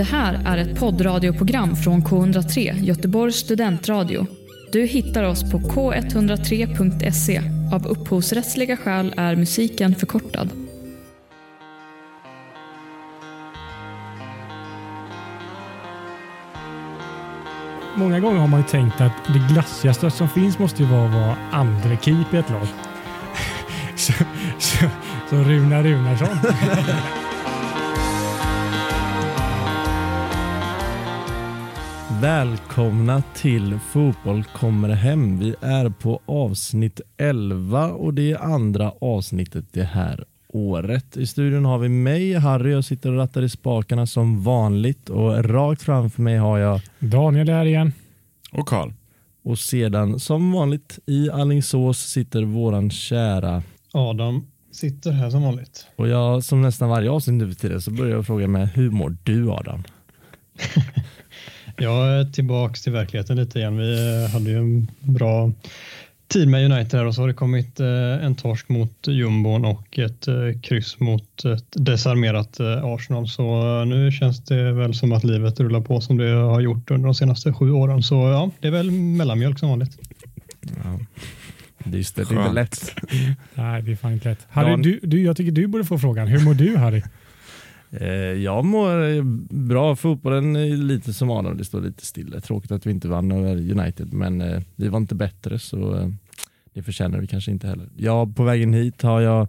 Det här är ett poddradioprogram från K103, Göteborgs studentradio. Du hittar oss på k103.se. Av upphovsrättsliga skäl är musiken förkortad. Många gånger har man ju tänkt att det glassigaste som finns måste ju vara att vara andre keep i ett lag. så, så, så Runa Runarsson. Välkomna till Fotboll kommer hem. Vi är på avsnitt 11 och det är andra avsnittet det här året. I studion har vi mig, Harry. Jag sitter och rattar i spakarna som vanligt och rakt framför mig har jag Daniel är här igen. Och Karl. och sedan som vanligt i Allingsås sitter våran kära Adam sitter här som vanligt. och jag som nästan varje avsnitt nu för tiden så börjar jag fråga mig hur mår du Adam? Jag är tillbaks till verkligheten lite igen. Vi eh, hade ju en bra tid med United här och så har det kommit eh, en torsk mot jumbon och ett eh, kryss mot ett desarmerat Arsenal. Så nu känns det väl som att livet rullar på som det har gjort under de senaste sju åren. Så ja, det är väl mellanmjölk som vanligt. Ja. Det är det, inte lätt. Nej, det är fan inte lätt. Harry, du, du, jag tycker du borde få frågan. Hur mår du Harry? Eh, Jag mår bra. Fotbollen är lite som Adam, det står lite stilla. Tråkigt att vi inte vann över United, men eh, vi var inte bättre så eh, det förtjänar vi kanske inte heller. Ja, på vägen hit har jag,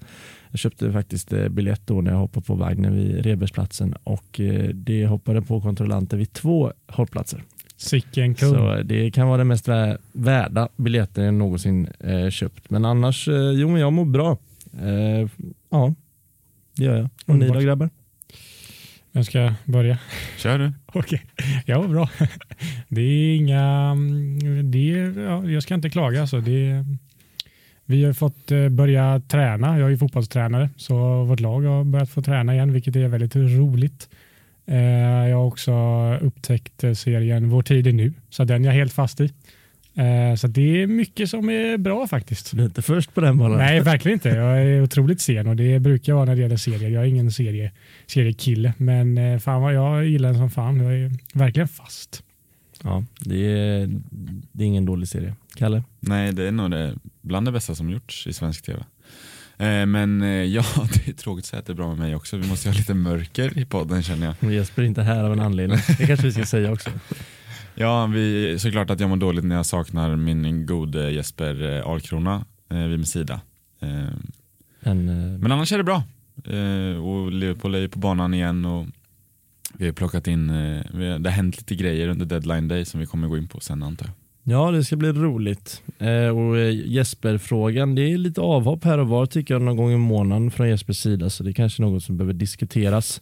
jag köpte faktiskt biljett då när jag hoppade på vagnen vid Rebergsplatsen och det hoppade på kontrollanter vid två hållplatser. Sicken kung. Så det kan vara den mest vä- värda biljetten jag någonsin köpt. Men annars, jo men jag mår bra. Ja, det gör jag. Och ni då grabbar? Vem ska börja? Kör du. Okej, ja bra. Det är inga... Det är, ja, jag ska inte klaga. Alltså. Det är, vi har fått eh, börja träna. Jag är fotbollstränare så vårt lag har börjat få träna igen vilket är väldigt roligt. Eh, Jag har också upptäckt eh, serien Vår tid är nu så den är jag helt fast i. Eh, Så det är mycket som är bra faktiskt. Du är inte först på den bollen. Nej, verkligen inte. Jag är otroligt sen och det brukar jag vara när det gäller serier. Jag är ingen serie, seriekille, men eh, fan vad jag gillar den som fan. Jag är verkligen fast. Ja, det är, det är ingen dålig serie. Kalle? Nej, det är nog det, bland det bästa som gjorts i svensk tv. Eh, men ja, det är tråkigt att säga att det är bra med mig också. Vi måste ha lite mörker i podden känner jag. Men Jesper är inte här av en anledning. Det kanske vi ska säga också. Ja, vi, såklart att jag mår dåligt när jag saknar min gode Jesper eh, Alkrona eh, vid min sida. Eh, Men, eh, men annars är det bra. Eh, och Liverpool är ju på banan igen och vi har plockat in, eh, har, det har hänt lite grejer under deadline day som vi kommer gå in på sen antar jag. ja, det ska bli roligt. Eh, och Jesper-frågan, det är lite avhopp här och var tycker jag någon gång i månaden från Jespers sida. Så det är kanske är något som behöver diskuteras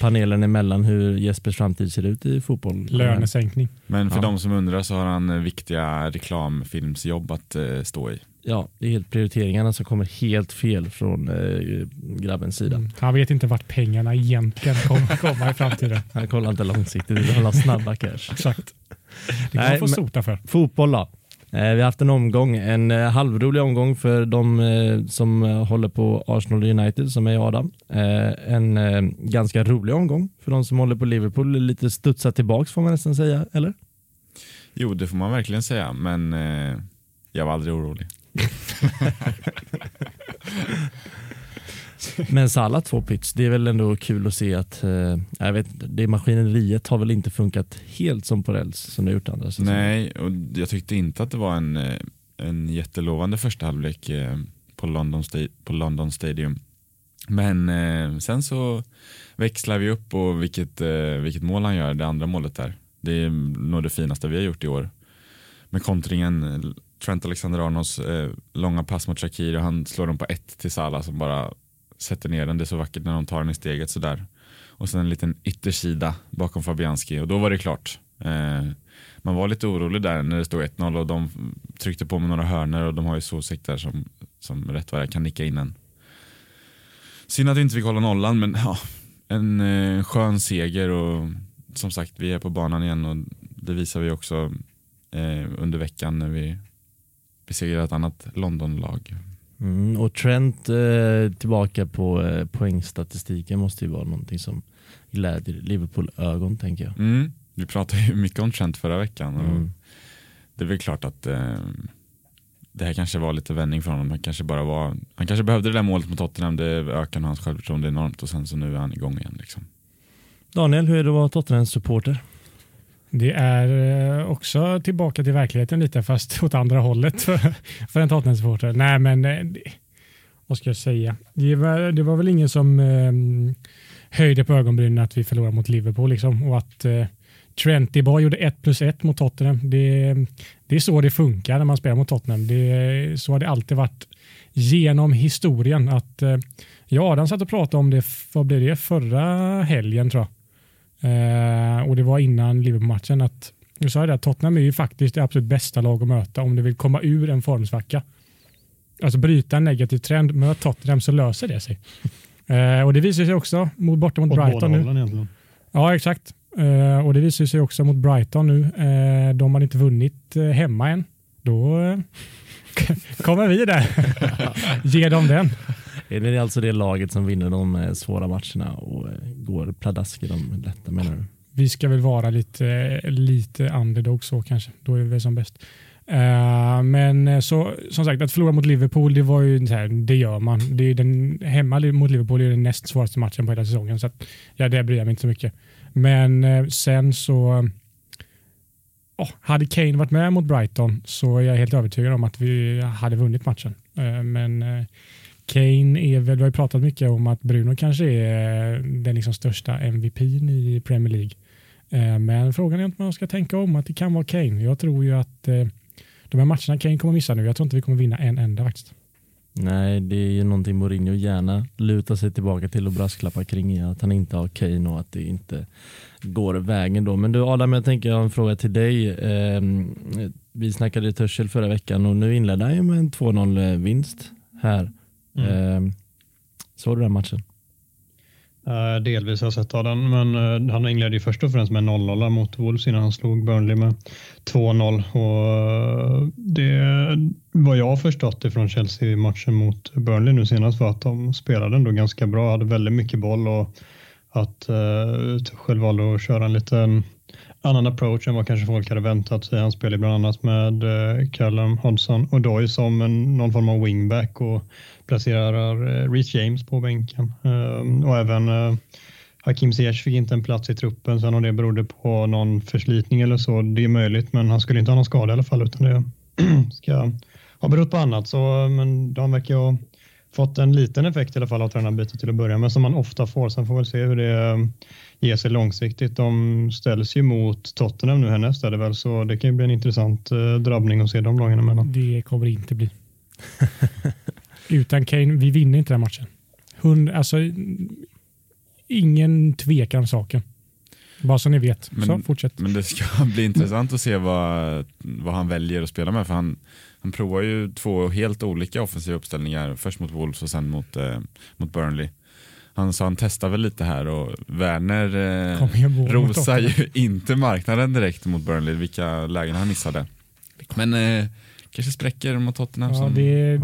panelen emellan hur Jespers framtid ser ut i fotboll. Lönesänkning. Men för Ja. de som undrar så har han eh, viktiga reklamfilmsjobb att eh, stå i. Ja, det är helt prioriteringarna som kommer helt fel från eh, grabbens sida. Mm. Han vet inte vart pengarna egentligen kommer komma i framtiden. Han kollar inte långsiktigt, utan han har snabba cash. Exakt. Det kan Nej, man få men- sota för. Fotboll då. Eh, vi har haft en omgång, en eh, halvrolig omgång för de eh, som håller på Arsenal United som är Adam. En ganska rolig omgång för de som håller på Liverpool. Lite studsat tillbaks får man nästan säga, eller? Jo, det får man verkligen säga, men jag var aldrig orolig. Men Salah två pyts, det är väl ändå kul att se att eh, jag vet, det maskineriet har väl inte funkat helt som på räls som det har gjort andra säsonger. Nej, och jag tyckte inte att det var en, eh, en jättelovande första halvlek eh, på London, på London Stadium. Men eh, sen så växlar vi upp och vilket, eh, vilket mål han gör, det andra målet där. Det är nog det finaste vi har gjort i år. Med kontringen, eh, Trent Alexander-Arnolds eh, långa pass mot Shakir och han slår dem på ett till Salah som bara sätter ner den. Det är så vackert när de tar den i steget sådär. Och sen en liten yttersida bakom Fabianski och då var det klart. Eh, man var lite orolig där när det stod 1-0 och de tryckte på med några hörner och de har ju Zuzek där som, som rätt vad det är kan nicka in en. Synd att vi inte fick hålla nollan men ja, en eh, skön seger och som sagt vi är på banan igen och det visar vi också eh, under veckan när vi besegrar ett annat Londonlag. Mm, och Trent eh, tillbaka på eh, poängstatistiken måste ju vara någonting som glädjer Liverpool-ögon tänker jag. Mm. Vi pratade ju mycket om Trent förra veckan. Och Mm. Det är väl klart att eh, det här kanske var lite vändning för honom. Han kanske, bara var, han kanske behövde det där målet mot Tottenham. Det ökade hans självförtroende enormt och sen så nu är han igång igen. Liksom. Daniel, hur är det att vara Tottenham-supporter? Det är eh, också tillbaka till verkligheten lite fast åt andra hållet för, för en Tottenham-supporter. Nej men eh, det, vad ska jag säga? Det var, det var väl ingen som eh, höjde på ögonbrynen att vi förlorade mot Liverpool liksom och att eh, Trenty bara gjorde 1 plus 1 mot Tottenham. Det, det är så det funkar när man spelar mot Tottenham. Det, så har det alltid varit genom historien. att eh, Jag och Adam satt och pratade om det, vad blev det, förra helgen tror jag. Eh, och det var innan Liverpool-matchen att jag sa det att Tottenham är ju faktiskt det absolut bästa lag att möta om du vill komma ur en formsvacka. Alltså bryta en negativ trend, möt Tottenham så löser det sig. Eh, och det visar sig också mot, borta mot Åt Brighton nu. egentligen. Ja, exakt. Eh, och det visar sig också mot Brighton nu. Eh, de har inte vunnit eh, hemma än. Då eh, kommer vi där. Ge dem den. Är det alltså det laget som vinner de eh, svåra matcherna och eh, går pladask i de lätta menar du? Vi ska väl vara lite, lite underdog så kanske. Då är vi väl som bäst. Uh, men så, som sagt, att förlora mot Liverpool, det var ju så här, det gör man. Det är den, hemma mot Liverpool är den näst svåraste matchen på hela säsongen. Så att, ja, det bryr jag mig inte så mycket. Men uh, sen så, oh, hade Kane varit med mot Brighton så är jag helt övertygad om att vi hade vunnit matchen. Uh, men Kane är väl, vi har ju pratat mycket om att Bruno kanske är den liksom största MVPn i Premier League. Eh, men frågan är om man ska tänka om att det kan vara Kane. Jag tror ju att eh, de här matcherna Kane kommer missa nu. Jag tror inte vi kommer vinna en enda faktiskt. Nej, det är ju någonting Mourinho gärna lutar sig tillbaka till och brasklappar kring i att han inte har Kane och att det inte går vägen då. Men du Adam, jag tänker jag har en fråga till dig. Ehm, vi snackade Törsel förra veckan och nu inledde han ju med en 2-0 eh, vinst här. Mm. Eh, såg du den matchen? Eh, delvis har jag sett av den, men eh, han inledde ju först och främst med 0-0 mot Wolves innan han slog Burnley med 2-0. Och eh, det vad jag har förstått ifrån Chelsea-matchen mot Burnley nu senast var att de spelade ändå ganska bra, hade väldigt mycket boll och att uh, Tuchel valde att köra en liten annan approach än vad kanske folk hade väntat sig. Han spelade bland annat med uh, Callum Hodgson och Doy som en, någon form av wingback och placerar eh, Reece James på bänken. Ehm, och även eh, Hakim Ziyech fick inte en plats i truppen, sen om det berodde på någon förslitning eller så, det är möjligt, men han skulle inte ha någon skada i alla fall, utan det ska ha berott på annat. Så, eh, men de verkar ha fått en liten effekt i alla fall av tränarbytet till att börja med, som man ofta får. Sen får vi se hur det ger sig långsiktigt. De ställs ju mot Tottenham nu härnäst är det väl, så det kan ju bli en intressant drabbning att se de lagen emellan. Det kommer det inte bli. Utan Kane, vi vinner inte den matchen. Hund, alltså, ingen tvekan om saken. Bara så ni vet. Men- så fortsätt. Men det ska bli intressant att se vad, vad han väljer att spela med. För han, han provar ju två helt olika offensiva uppställningar. Först mot Wolves och sen mot, eh, mot Burnley. Han sa han testar väl lite här och Werner eh, rosar ju inte marknaden direkt mot Burnley, vilka lägen han missade. Men eh, kanske spräcker mot Tottenham. Ja, som, det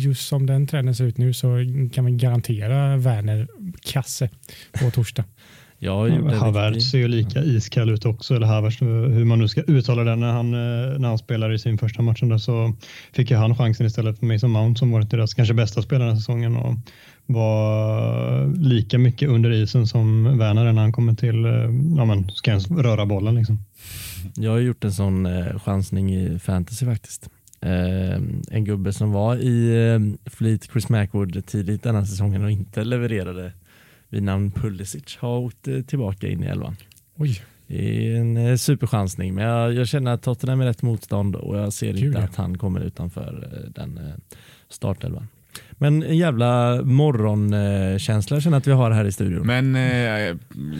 just som den trenden ser ut nu så kan man garantera Werner kasse på torsdag. En Havertz ser ju lika iskall ut också, eller Havertz, hur man nu ska uttala det. När han, eh, när han spelade i sin första match där så fick ju han chansen istället för Mason Mount som varit deras kanske bästa spelare den här säsongen och var lika mycket under isen som Werner när han kommer till, eh, ja men ska ens röra bollen liksom. Jag har gjort en sån eh, chansning i fantasy faktiskt. Eh, en gubbe som var i eh, Fleet Chris Mackwood tidigt denna säsongen och inte levererade vid namn Pulisic har åkt eh, tillbaka in i elvan. Oj, Det är en eh, superchansning men jag, jag känner att Tottenham är rätt motstånd och jag ser Kul, inte ja. att han kommer utanför eh, den startelvan. Men en jävla morgonkänsla jag känner att vi har här i studion. Men eh,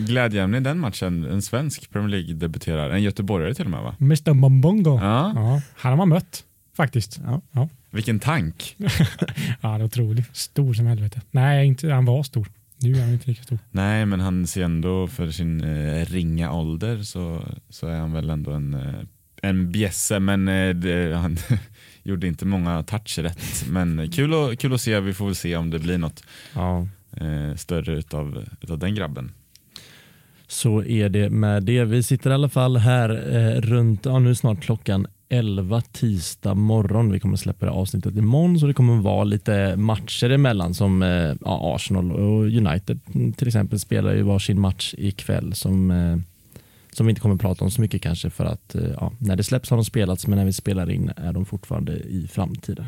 glädjeämne i den matchen, en svensk Premier League debuterar, en göteborgare till och med va? Mr Bombongo. Ja. Ja, han har man mött faktiskt. Ja, ja. vilken tank. ja det är otroligt. Stor som helvete. Nej, inte, han var stor. Nu är han inte lika stor. Nej, men han ser ändå för sin eh, ringa ålder så, så är han väl ändå en, eh, en bjässe, men eh, det, han gjorde inte många touch rätt. Men kul, att- kul att se, vi får väl se om det blir något Ja. eh, större utav, utav den grabben. så är det med det. Vi sitter i alla fall här eh, runt, ja, nu är snart klockan 11 tisdag morgon. Vi kommer släppa det avsnittet imorgon så det kommer vara lite matcher emellan som eh, ja, Arsenal och United till exempel spelar ju varsin match ikväll som, eh, som vi inte kommer prata om så mycket kanske för att eh, ja, när det släpps har de spelats men när vi spelar in är de fortfarande i framtiden.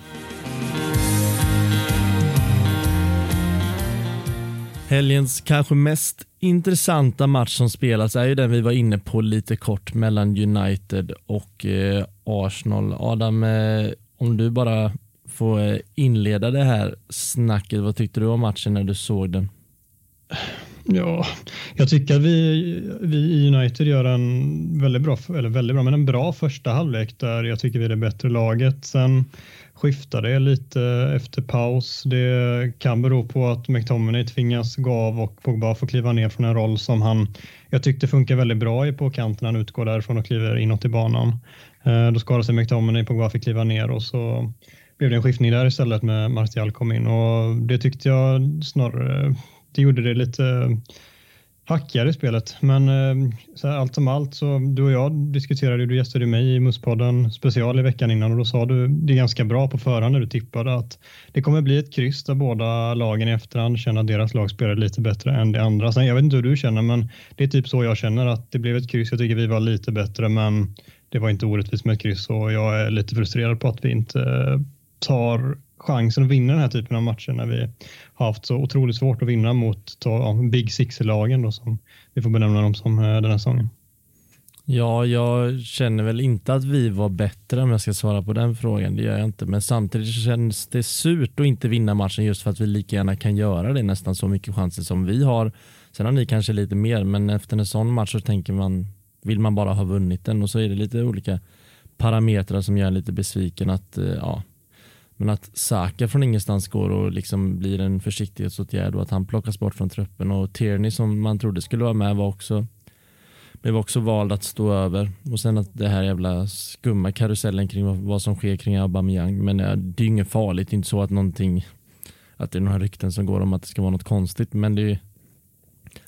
Helgens kanske mest intressanta match som spelas är ju den vi var inne på lite kort mellan United och eh, Arsenal. Adam, eh, om du bara får eh, inleda det här snacket, vad tyckte du om matchen när du såg den? Ja, jag tycker att vi, vi i United gör en väldigt bra, eller väldigt bra, men en bra första halvlek där jag tycker vi är det bättre laget. Sen skiftar det lite efter paus. Det kan bero på att McTominay tvingas gå av och Pogba får kliva ner från en roll som han jag tyckte funkar väldigt bra i på kanten. Han utgår därifrån och kliver inåt i banan. Eh, då skadade sig McTominay, Pogba fick kliva ner och så blev det en skiftning där istället med Martial kom in och det tyckte jag snarare, det gjorde det lite hackigare i spelet. Men eh, så här, allt som allt så du och jag diskuterade, du gästade mig i Muspodden special i veckan innan och då sa du det är ganska bra på förhand när du tippade att det kommer bli ett kryss där båda lagen i efterhand känner att deras lag spelar lite bättre än det andra. Sen, jag vet inte hur du känner men det är typ så jag känner att det blev ett kryss. Jag tycker vi var lite bättre men det var inte orättvist med ett kryss och jag är lite frustrerad på att vi inte eh, tar chansen att vinna den här typen av matcher när vi har haft så otroligt svårt att vinna mot ja, Big Six-lagen som vi får benämna dem som eh, den här säsongen. Ja, jag känner väl inte att vi var bättre om jag ska svara på den frågan. Det gör jag inte. Men samtidigt känns det surt att inte vinna matchen just för att vi lika gärna kan göra det nästan så mycket chanser som vi har. Sen har ni kanske lite mer, men efter en sån match så tänker man, vill man bara ha vunnit den och så är det lite olika parametrar som gör en lite besviken att eh, ja, men att Saka från ingenstans går och liksom blir en försiktighetsåtgärd och att han plockas bort från truppen och Tierney som man trodde skulle vara med var också blev också vald att stå över och sen att det här jävla skumma karusellen kring vad som sker kring Aubameyang men eh, det är inget farligt, det är inte så att någonting att det är några rykten som går om att det ska vara något konstigt men det är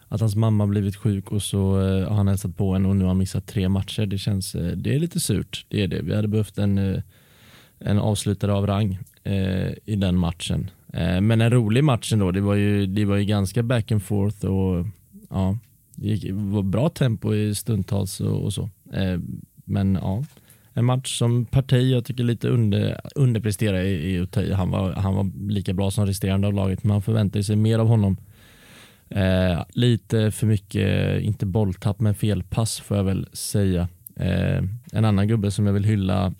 att hans mamma blivit sjuk och så eh, har han hälsat på henne och nu har han missat tre matcher. Det känns, eh, det är lite surt. Det är det. Vi hade behövt en uh, en avslutare av rang eh, i den matchen. Eh, men en rolig match ändå. Det var ju, det var ju ganska back and forth och ja, det gick, var bra tempo i stundtals och, och så. Eh, men ja, en match som parti jag tycker lite under, underpresterar i, i Utöj. Han var, han var lika bra som resterande av laget men man förväntar sig mer av honom. Eh, lite för mycket, inte bolltapp men felpass får jag väl säga. Eh, en annan gubbe som jag vill hylla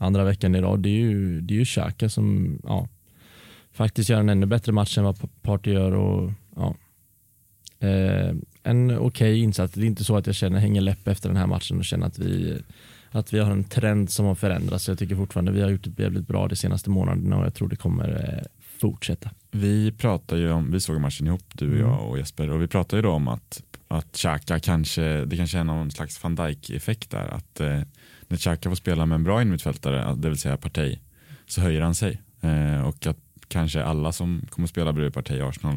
andra veckan i rad, det är ju, det är ju Xhaka som ja, faktiskt gör en ännu bättre match än vad Party gör. Och, ja, eh, en okej okay insats. Det är inte så att jag känner hänger läpp efter den här matchen och känner att vi, att vi har en trend som har förändrats. Jag tycker fortfarande vi har gjort det jävligt bra de senaste månaderna och jag tror det kommer eh, fortsätta. Vi pratar ju om, vi såg matchen ihop du och jag mm. och Jesper och vi pratade ju då om att, att Xhaka kanske, det kanske är någon slags van Dijk effekt där. Att eh, när Xhaka får spela med en bra innermittfältare, det vill säga Partey, så höjer han sig. Eh, och att kanske alla som kommer spela bredvid Partey i Arsenal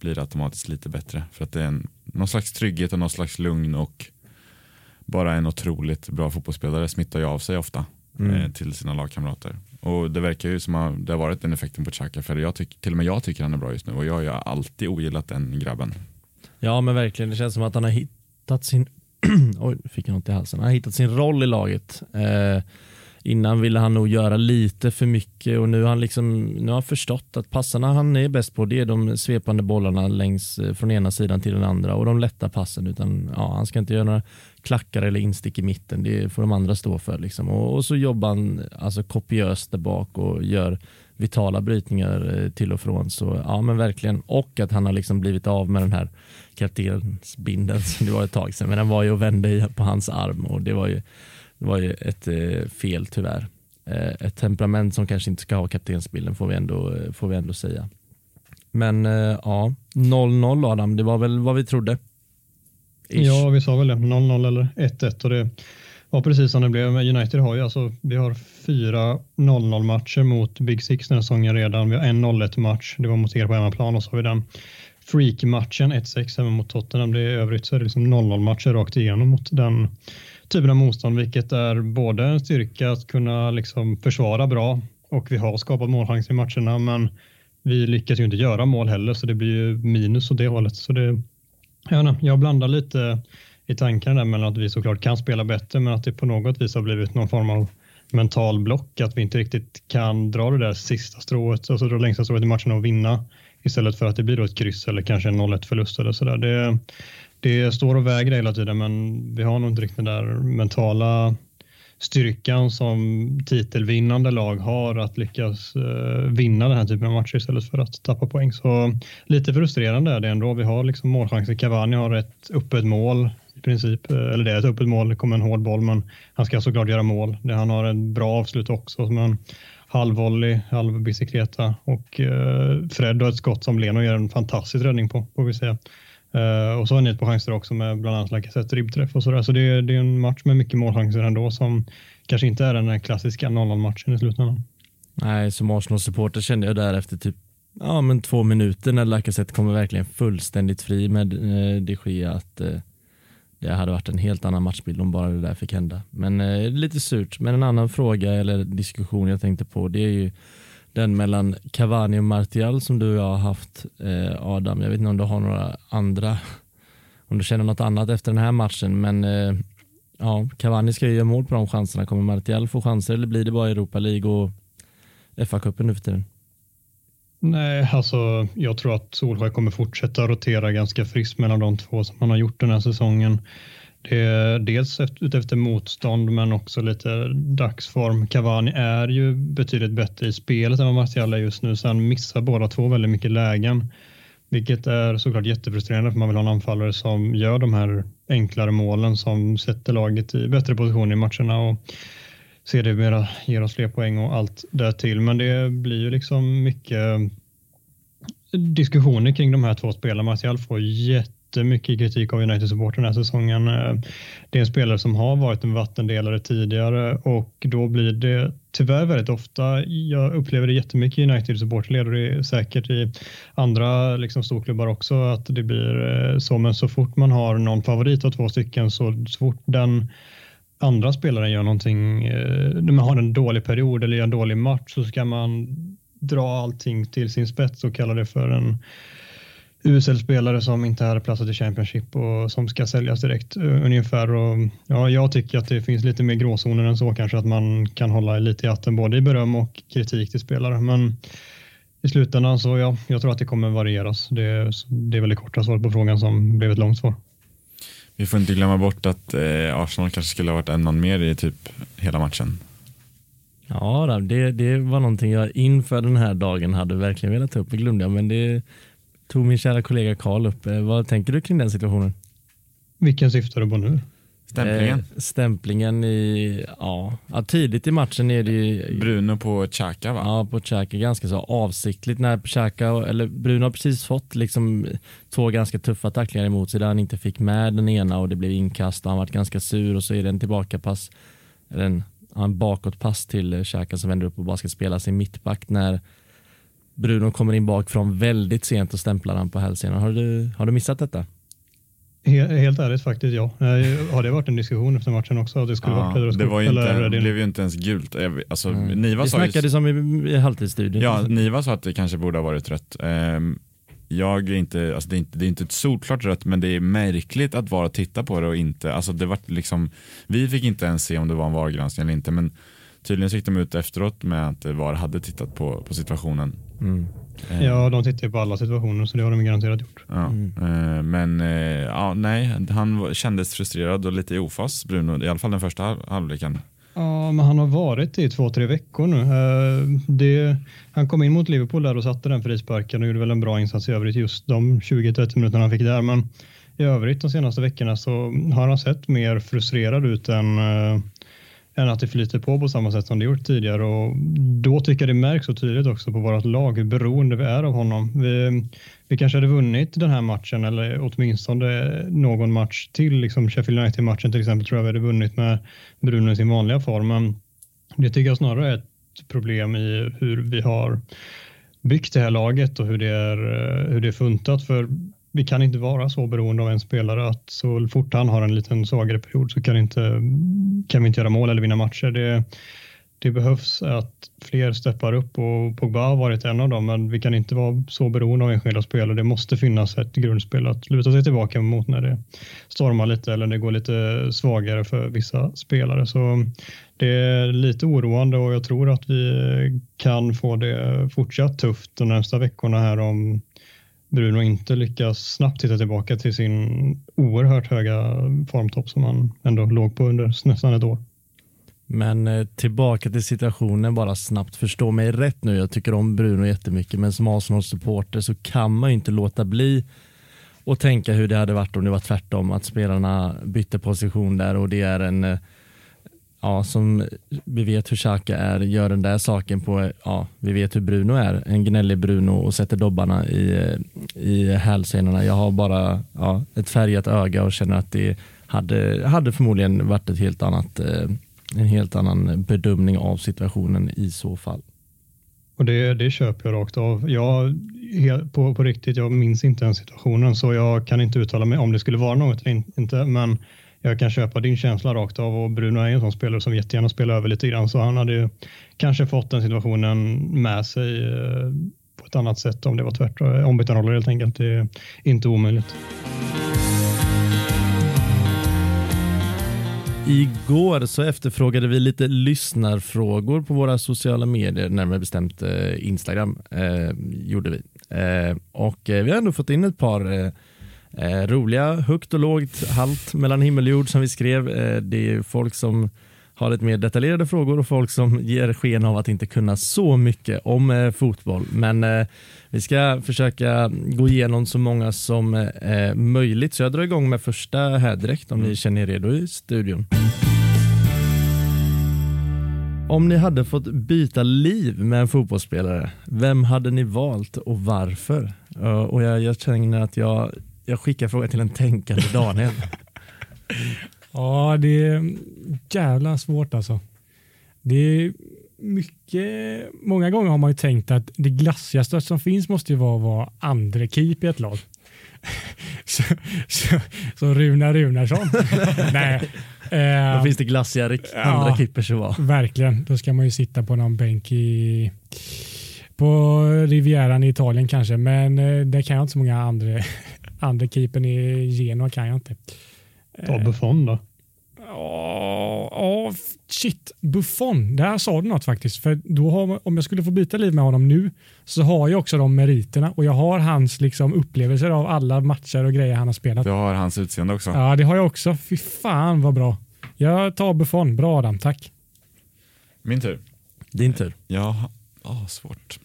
blir automatiskt lite bättre. För att det är en, någon slags trygghet och någon slags lugn och bara en otroligt bra fotbollsspelare smittar ju av sig ofta mm. eh, till sina lagkamrater. Och det verkar ju som att det har varit den effekten på Xhaka för jag tyck, till och med jag tycker han är bra just nu och jag har ju alltid ogillat den grabben. Ja men verkligen, det känns som att han har hittat sin Oj, fick jag något i halsen. Han har hittat sin roll i laget. Eh, innan ville han nog göra lite för mycket och nu har han, liksom, nu har han förstått att passarna han är bäst på det är de svepande bollarna längs eh, från ena sidan till den andra och de lätta passen. Utan, ja, han ska inte göra några klackar eller instick i mitten. Det får de andra stå för. Liksom. Och, och, så jobbar han alltså, kopiöst där bak och gör vitala brytningar eh, till och från. Så ja men verkligen. Och att han har liksom blivit av med den här kaptensbindeln som det var ett tag sedan. Men den var ju och vände på hans arm och det var ju, det var ju ett eh, fel tyvärr. Eh, ett temperament som kanske inte ska ha kaptensbilden får vi ändå, eh, får vi ändå säga. Men eh, ja, 0-0 Adam, det var väl vad vi trodde. Ish. Ja, vi sa väl det. 0-0 eller 1-1 och det var precis som det blev. United har ju alltså, vi har fyra 0-0 matcher mot Big Six den här säsongen redan. Vi har en 0-1 match. Det var mot er på hemmaplan och så har vi den freak-matchen 1-6 hemma mot Tottenham. Det är övrigt så är det liksom 0-0 matcher rakt igenom mot den typen av motstånd, vilket är både en styrka att kunna liksom försvara bra och vi har skapat målchanser i matcherna, men vi lyckas ju inte göra mål heller, så det blir ju minus åt det hållet. Så det, jag, jag blandar lite i tankarna där mellan att vi såklart kan spela bättre, men att det på något vis har blivit någon form av mental block, att vi inte riktigt kan dra det där sista strået, alltså dra längsta strået i matchen och vinna istället för att det blir då ett kryss eller kanske en 0-1 förlust eller sådär. Det, det står och väger hela tiden, men vi har nog inte riktigt den där mentala styrkan som titelvinnande lag har att lyckas eh, vinna den här typen av matcher istället för att tappa poäng. Så lite frustrerande är det ändå. Vi har liksom målchanser. Cavani har ett öppet mål i princip, eh, eller det är ett öppet mål. Det kommer en hård boll, men han ska såklart göra mål. Han har ett bra avslut också, men halvvolley, halv bicicleta och uh, Fred har ett skott som Leno gör en fantastisk räddning på, får vi säga. Uh, och så har ni ett par chanser också med bland annat Lacazette ribbträff och sådär. Så det är, det är en match med mycket målchanser ändå som kanske inte är den klassiska 0-0 matchen i slutändan. Nej, som Arsenal-supporter kände jag där efter typ ja, men två minuter när Lacazette kommer verkligen fullständigt fri med eh, de Gea att eh, det hade varit en helt annan matchbild om bara det där fick hända. Men eh, lite surt. Men en annan fråga eller diskussion jag tänkte på det är ju den mellan Cavani och Martial som du och jag har haft eh, Adam. Jag vet inte om du har några andra, om du känner något annat efter den här matchen men eh, ja, Cavani ska ju göra mål på de chanserna. Kommer Martial få chanser eller blir det bara Europa League och FA-cupen nu för tiden? Nej, alltså jag tror att Solskjaer kommer fortsätta rotera ganska friskt mellan de två som han har gjort den här säsongen. Det är dels utefter motstånd men också lite dagsform. Cavani är ju betydligt bättre i spelet än vad Martial är just nu så han missar båda två väldigt mycket lägen. Vilket är såklart jättefrustrerande för man vill ha en anfallare som gör de här enklare målen som sätter laget i bättre position i matcherna och sedermera ger oss fler poäng och allt därtill. Men det blir ju liksom mycket diskussioner kring de här två spelarna. Martial får jättemycket kritik av United-support den här säsongen. Det är en spelare som har varit en vattendelare tidigare och då blir det tyvärr väldigt ofta, jag upplever det jättemycket i United-supporterled och det är säkert i andra liksom, storklubbar också att det blir eh, så, men så fort man har någon favorit av två stycken så, så fort den andra spelaren gör någonting, eh, när man har en dålig period eller gör en dålig match så ska man dra allting till sin spets och kalla det för en USL-spelare som inte hade platsat i Championship och som ska säljas direkt eh, ungefär. Och, ja, jag tycker att det finns lite mer gråzoner än så kanske att man kan hålla lite i hatten både i beröm och kritik till spelare. Men i slutändan så ja, jag tror att det kommer varieras. Det, det är väl det korta svaret på frågan som blev ett långt svar. Vi får inte glömma bort att eh, Arsenal kanske skulle ha varit en man mer i typ hela matchen. Ja, det, det var någonting jag inför den här dagen hade verkligen velat ta upp. Det glömde jag, men det tog min kära kollega Karl upp. Eh, vad tänker du kring den situationen? Vilken syftar du på nu? Stämplingen? Eh, stämplingen i, ja, ja, tidigt i matchen är det ju Bruno på Xhaka va? Ja, på Xhaka ganska så avsiktligt när Xhaka, eller Bruno har precis fått liksom två ganska tuffa tacklingar emot sig där han inte fick med den ena och det blev inkast och han varit ganska sur och så är det en tillbakapass, eller en, en bakåtpass till Xhaka som vänder upp och bara ska spela sin mittback när Bruno kommer in bakifrån väldigt sent och stämplar han på hälsenan. Har du, har du missat detta? Helt ärligt faktiskt ja. Har det varit en diskussion efter matchen också? Att det skulle ja, varit det, var ju inte, det blev ju inte ens gult. Alltså, mm. Niva Vi snackade ju, som i, i halvtidsstudion. Ja, Niva sa att det kanske borde ha varit rött. Um, jag är inte, alltså det, är inte, det är inte ett solklart rött men det är märkligt att vara och titta på det och inte, alltså det var liksom, vi fick inte ens se om det var en VAR-granskning eller inte men tydligen gick de ut efteråt med att VAR hade tittat på, på situationen Mm. Ja, de tittar ju på alla situationer så det har de garanterat gjort. Ja. Mm. Eh, men eh, ja, nej, han kändes frustrerad och lite i ofas, Bruno, i alla fall den första halvleken. Ja, men han har varit i två, tre veckor nu. Eh, det, han kom in mot Liverpool där och satte den frisparken och gjorde väl en bra insats i övrigt just de 20-30 minuterna han fick där. Men i övrigt de senaste veckorna så har han sett mer frustrerad ut än än att det flyter på på samma sätt som det gjort tidigare och då tycker jag det märks så tydligt också på vårt lag hur beroende vi är av honom. Vi, vi kanske hade vunnit den här matchen eller åtminstone någon match till, liksom Sheffield United-matchen till exempel tror jag vi hade vunnit med Bruno i sin vanliga form. Men det tycker jag snarare är ett problem i hur vi har byggt det här laget och hur det är, eh, hur det är funtat. För vi kan inte vara så beroende av en spelare att så fort han har en liten svagare period så kan, inte, kan vi inte göra mål eller vinna matcher. Det, det behövs att fler steppar upp och Pogba har varit en av dem, men vi kan inte vara så beroende av enskilda spelare. Det måste finnas ett grundspel att luta sig tillbaka mot när det stormar lite eller det går lite svagare för vissa spelare. Så det är lite oroande och jag tror att vi kan få det fortsatt tufft de närmsta veckorna här om Bruno inte lyckas snabbt hitta tillbaka till sin oerhört höga formtopp som han ändå låg på under nästan ett år. Men eh, tillbaka till situationen bara snabbt. Förstå mig rätt nu. Jag tycker om Bruno jättemycket, men som Arsenal-supporter så kan man ju inte låta bli att tänka hur det hade varit om det var tvärtom. Att spelarna bytte position där och det är en eh, ja, som vi vet hur Xhaka är, gör den där saken på, ja, vi vet hur Bruno är, en gnällig Bruno och sätter dobbarna i, i hälsenorna. Jag har bara ja, ett färgat öga och känner att det hade, hade förmodligen varit ett helt annat, eh, en helt annan bedömning av situationen i så fall. Och det, det köper jag rakt av. Jag, på, på riktigt, jag minns inte den situationen så jag kan inte uttala mig om det skulle vara något eller inte. Men jag kan köpa din känsla rakt av och Bruno är en sån spelare som jättegärna spelar över lite grann så han hade ju kanske fått den situationen med sig eh, på ett annat sätt om det var tvärtom. Eh, ombytta roller helt enkelt. Det är inte omöjligt. Igår så efterfrågade vi lite lyssnarfrågor på våra sociala medier, närmare bestämt eh, Instagram eh, gjorde vi. Eh, och vi har ändå fått in ett par eh, Eh, roliga, högt och lågt, halt mellan himmel och jord som vi skrev. Eh, det är folk som har lite mer detaljerade frågor och folk som ger sken av att inte kunna så mycket om eh, fotboll. Men eh, vi ska försöka gå igenom så många som eh, möjligt. Så jag drar igång med första här direkt om ni mm. känner er redo i studion. Om ni hade fått byta liv med en fotbollsspelare, vem hade ni valt och varför? Uh, och jag, jag känner att jag jag skickar frågan till en tänkande Daniel. ja, det är jävla svårt alltså. Det är mycket, många gånger har man ju tänkt att det glassigaste som finns måste ju vara att vara andre keep i ett lag. så, så, så Runa Runarsson. Nej. Eh, Då finns det glassigare andra ja, keepers att vara. Verkligen. Då ska man ju sitta på någon bänk i på Rivieran i Italien kanske, men eh, det kan jag inte så många andra Andra keepern i Genoa kan jag inte. Ta Buffon då. Ja, oh, shit. Buffon, där sa du något faktiskt. För då har, om jag skulle få byta liv med honom nu så har jag också de meriterna och jag har hans liksom, upplevelser av alla matcher och grejer han har spelat. Du har hans utseende också. Ja, det har jag också. Fy fan vad bra. Jag tar Buffon. Bra Adam, tack. Min tur. Din tur. Ja, oh, svårt.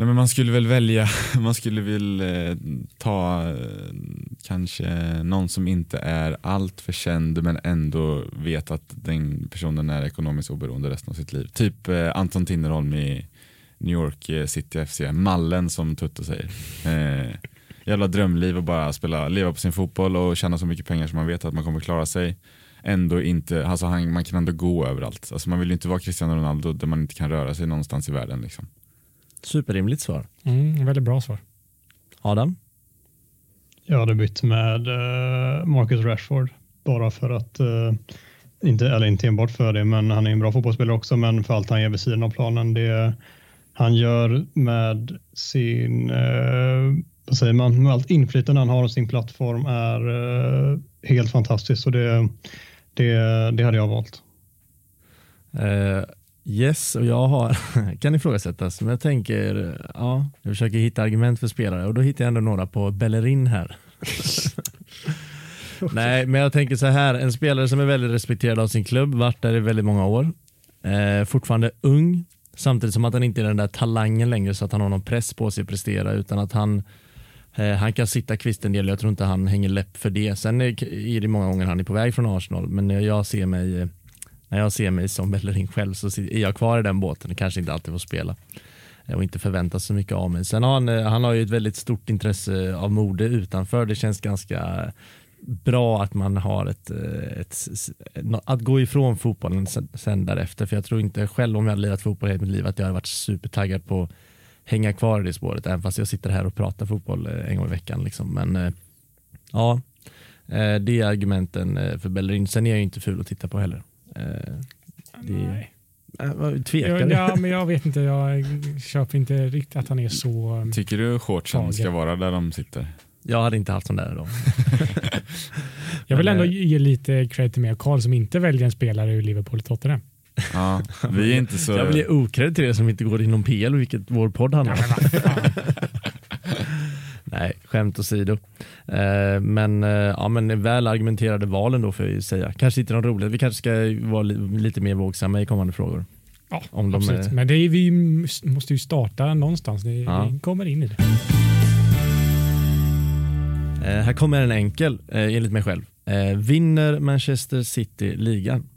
Nej, men man skulle väl välja, man skulle väl eh, ta eh, kanske någon som inte är allt för känd men ändå vet att den personen är ekonomiskt oberoende resten av sitt liv. Typ eh, Anton Tinnerholm i New York eh, City FC, mallen som Tutte säger. Eh, jävla drömliv att bara spela, leva på sin fotboll och tjäna så mycket pengar som man vet att man kommer klara sig. Ändå inte, alltså han, man kan ändå gå överallt. Alltså man vill ju inte vara Cristiano Ronaldo där man inte kan röra sig någonstans i världen. Liksom. Superrimligt svar. Mm, väldigt bra svar. Adam? Jag hade bytt med uh, Marcus Rashford bara för att, uh, inte, eller inte enbart för det, men han är en bra fotbollsspelare också, men för allt han gör vid sidan av planen. Det han gör med sin, uh, vad säger man, med allt inflytande han har och sin plattform är helt fantastiskt och det, det, det hade jag valt. Yes, och jag har, kan ifrågasättas, men jag tänker, ja, jag försöker hitta argument för spelare och då hittar jag ändå några på Bellerin här. Nej, men jag tänker så här, en spelare som är väldigt respekterad av sin klubb, varit där i väldigt många år, eh, fortfarande ung, samtidigt som att han inte är den där talangen längre så att han har någon press på sig att prestera, utan att han eh, han kan sitta kvist en del, jag tror inte han hänger läpp för det. Sen är, är det många gånger han är på väg från Arsenal, men jag ser mig när jag ser mig som Bellerin själv så är jag kvar i den båten och kanske inte alltid får spela eh, och inte förväntas så mycket av mig. Sen har han, eh, han har ju ett väldigt stort intresse av mode utanför. Det känns ganska bra att man har ett, eh, ett, att gå ifrån fotbollen sen, sen därefter. För jag tror inte själv om jag hade lirat fotboll hela mitt liv att jag hade varit supertaggad på att hänga kvar i det spåret. Även fast jag sitter här och pratar fotboll en gång i veckan. Liksom. Men ja, det är argumenten för Bellerin. Sen är jag ju inte ful att titta på heller. Det, Nej. Tvekar du? Ja, men jag vet inte. Jag köper inte riktigt att han är så... Tycker du shortsen ska vara där de sitter? Jag hade inte haft sån där då. jag vill ändå ge lite cred till mig och Karl som inte väljer en spelare ur Liverpool Tottenham. Ja, vi är inte så... Jag vill ge okred till er som inte går inom PL, vilket vår podd handlar om. Nej, skämt åsido. Eh, men, eh, ja, men väl argumenterade valen då får jag säga. Kanske inte de roliga. Vi kanske ska vara lite mer vågsamma i kommande frågor. Ja, om absolut. Är... Men det är, vi måste ju starta någonstans. Det, ja. Vi kommer in i det. Eh, här kommer en enkel, eh, enligt mig själv. Eh, vinner Manchester City ligan?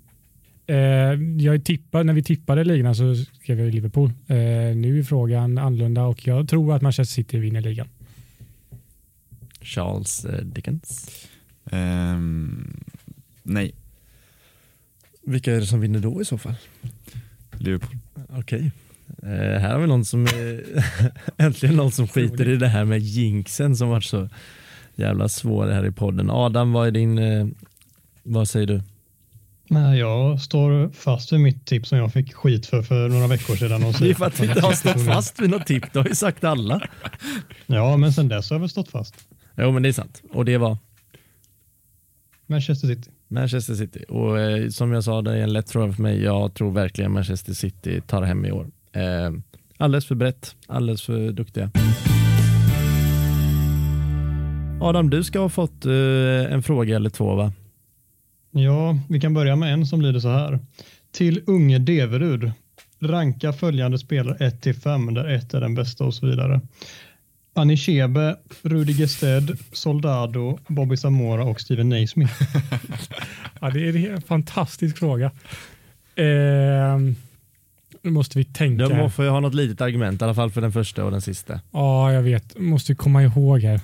Eh, jag tippar, när vi tippade ligan så skrev jag Liverpool. Nu är frågan annorlunda och jag tror att Manchester City vinner ligan. Charles eh, Dickens? Um, nej. Vilka är det som vinner då i så fall? Liverpool. Okej. Okay. Uh, här har vi någon som äntligen någon som skiter i det här med jinxen som varit så jävla svår här i podden. Adam, vad är din, uh, vad säger du? Nej, jag står fast vid mitt tips som jag fick skit för för några veckor sedan. Och det är för att vi inte har stått fast vid något tips, det har ju sagt alla. Ja, men sen dess har vi stått fast. Jo, men det är sant. Och det var? Manchester City. Manchester City. Och eh, som jag sa, det är en lätt fråga för mig. Jag tror verkligen Manchester City tar hem i år. Eh, alldeles för brett, alldeles för duktiga. Adam, du ska ha fått eh, en fråga eller två va? Ja, vi kan börja med en som lyder så här. Till unge Deverud. Ranka följande spelare 1 till 5 där 1 är den bästa och så vidare. Anishebe, Rudiger Sted, Soldado, Bobby Zamora och Steven Naismith. ja, det är en fantastisk fråga. Eh, nu måste vi tänka. Då får ha något litet argument i alla fall för den första och den sista. Ja, jag vet. Måste komma ihåg här.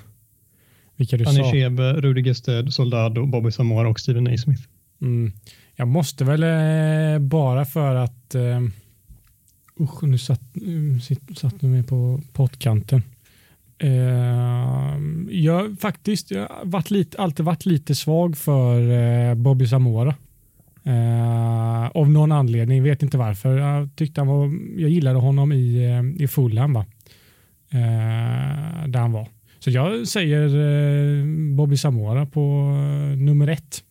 Vilka du Anishebe, sa. Rudiger Sted, Soldado, Bobby Zamora och Steven Naismith. Mm. Jag måste väl eh, bara för att eh, usch, nu satt, satt du mig på pottkanten. Eh, jag faktiskt jag varit lite, alltid varit lite svag för eh, Bobby Zamora. Eh, av någon anledning, vet inte varför. Jag tyckte han var, jag gillade honom i, i Fulham va? Där han var. Så jag säger Bobby Zamora på nummer ett.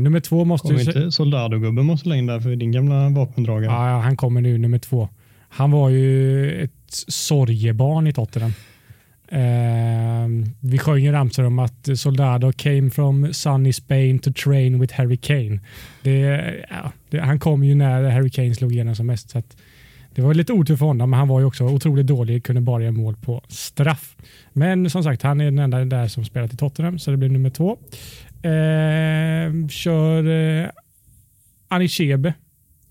nummer två måste Kommer inte Soldado-gubben måste längre där för din gamla vapendragare? Ja, han kommer nu nummer två. Han var ju ett sorgebarn i Tottenham. Eh, vi sjöng ramsor om att Soldado came from sunny Spain to train with Harry Kane. Det, ja, det, han kom ju när Harry Kane slog igenom som mest. Så det var lite otur för honom, men han var ju också otroligt dålig, kunde bara göra mål på straff. Men som sagt, han är den enda där som spelat i Tottenham, så det blir nummer två. Eh, kör eh, Anichebe,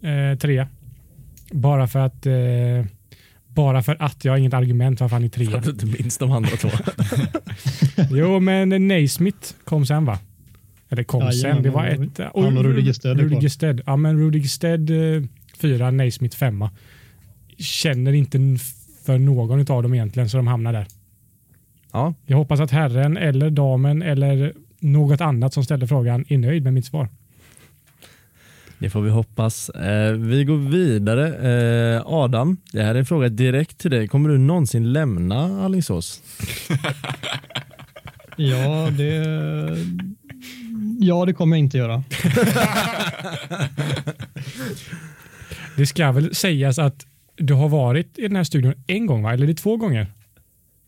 eh, trea. Bara för att eh, bara för att jag har inget argument varför han är trea. För att du inte minns de andra två. jo, men Naismith kom sen va? Eller kom ja, sen. Det var ett... Han och Rudiger Sted. Rudiger Sted. Ja, men Rudiger Sted eh, fyra, Naismith femma. Känner inte för någon av dem egentligen så de hamnar där. Ja. Jag hoppas att herren eller damen eller något annat som ställde frågan är nöjd med mitt svar. Det får vi hoppas. Eh, vi går vidare. Eh, Adam, det här är en fråga direkt till dig. Kommer du någonsin lämna Alingsås? ja, det... Ja, det kommer jag inte göra. det ska väl sägas att du har varit i den här studion en gång, va? eller är det två gånger?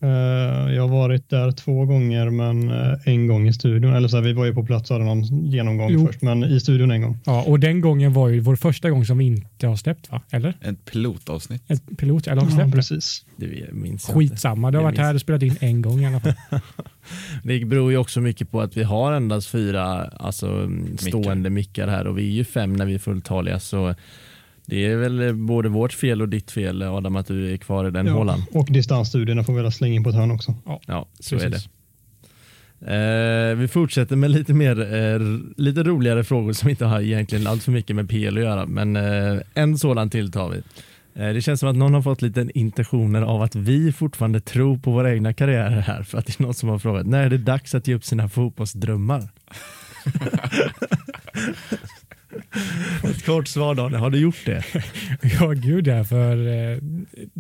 Eh, jag har varit där två gånger, men eh, en gång i studion. Eller så här, vi var ju på plats och hade någon genomgång jo. först, men i studion en gång. Ja, och den gången var ju vår första gång som vi inte har släppt, va? Eller? Ett pilotavsnitt. Ett pilot, eller har vi släppt ja, precis. Det minns Skitsamma, du har varit här och spelat in en gång i alla fall. det beror ju också mycket på att vi har endast fyra alltså, stående mickar här och vi är ju fem när vi är fulltaliga. Så det är väl både vårt fel och ditt fel Adam att du är kvar i den ja, hålan. Och distansstudierna får vi väl slänga in på ett hörn också. Ja, ja så Precis. är det. Eh, vi fortsätter med lite mer eh, lite roligare frågor som inte har egentligen allt för mycket med PL att göra, men eh, en sådan till tar vi. Eh, det känns som att någon har fått lite intentioner av att vi fortfarande tror på våra egna karriärer här, för att det är någon som har frågat när är det dags att ge upp sina fotbollsdrömmar? Ett kort svar då, har du gjort det? Ja, gud ja. För eh,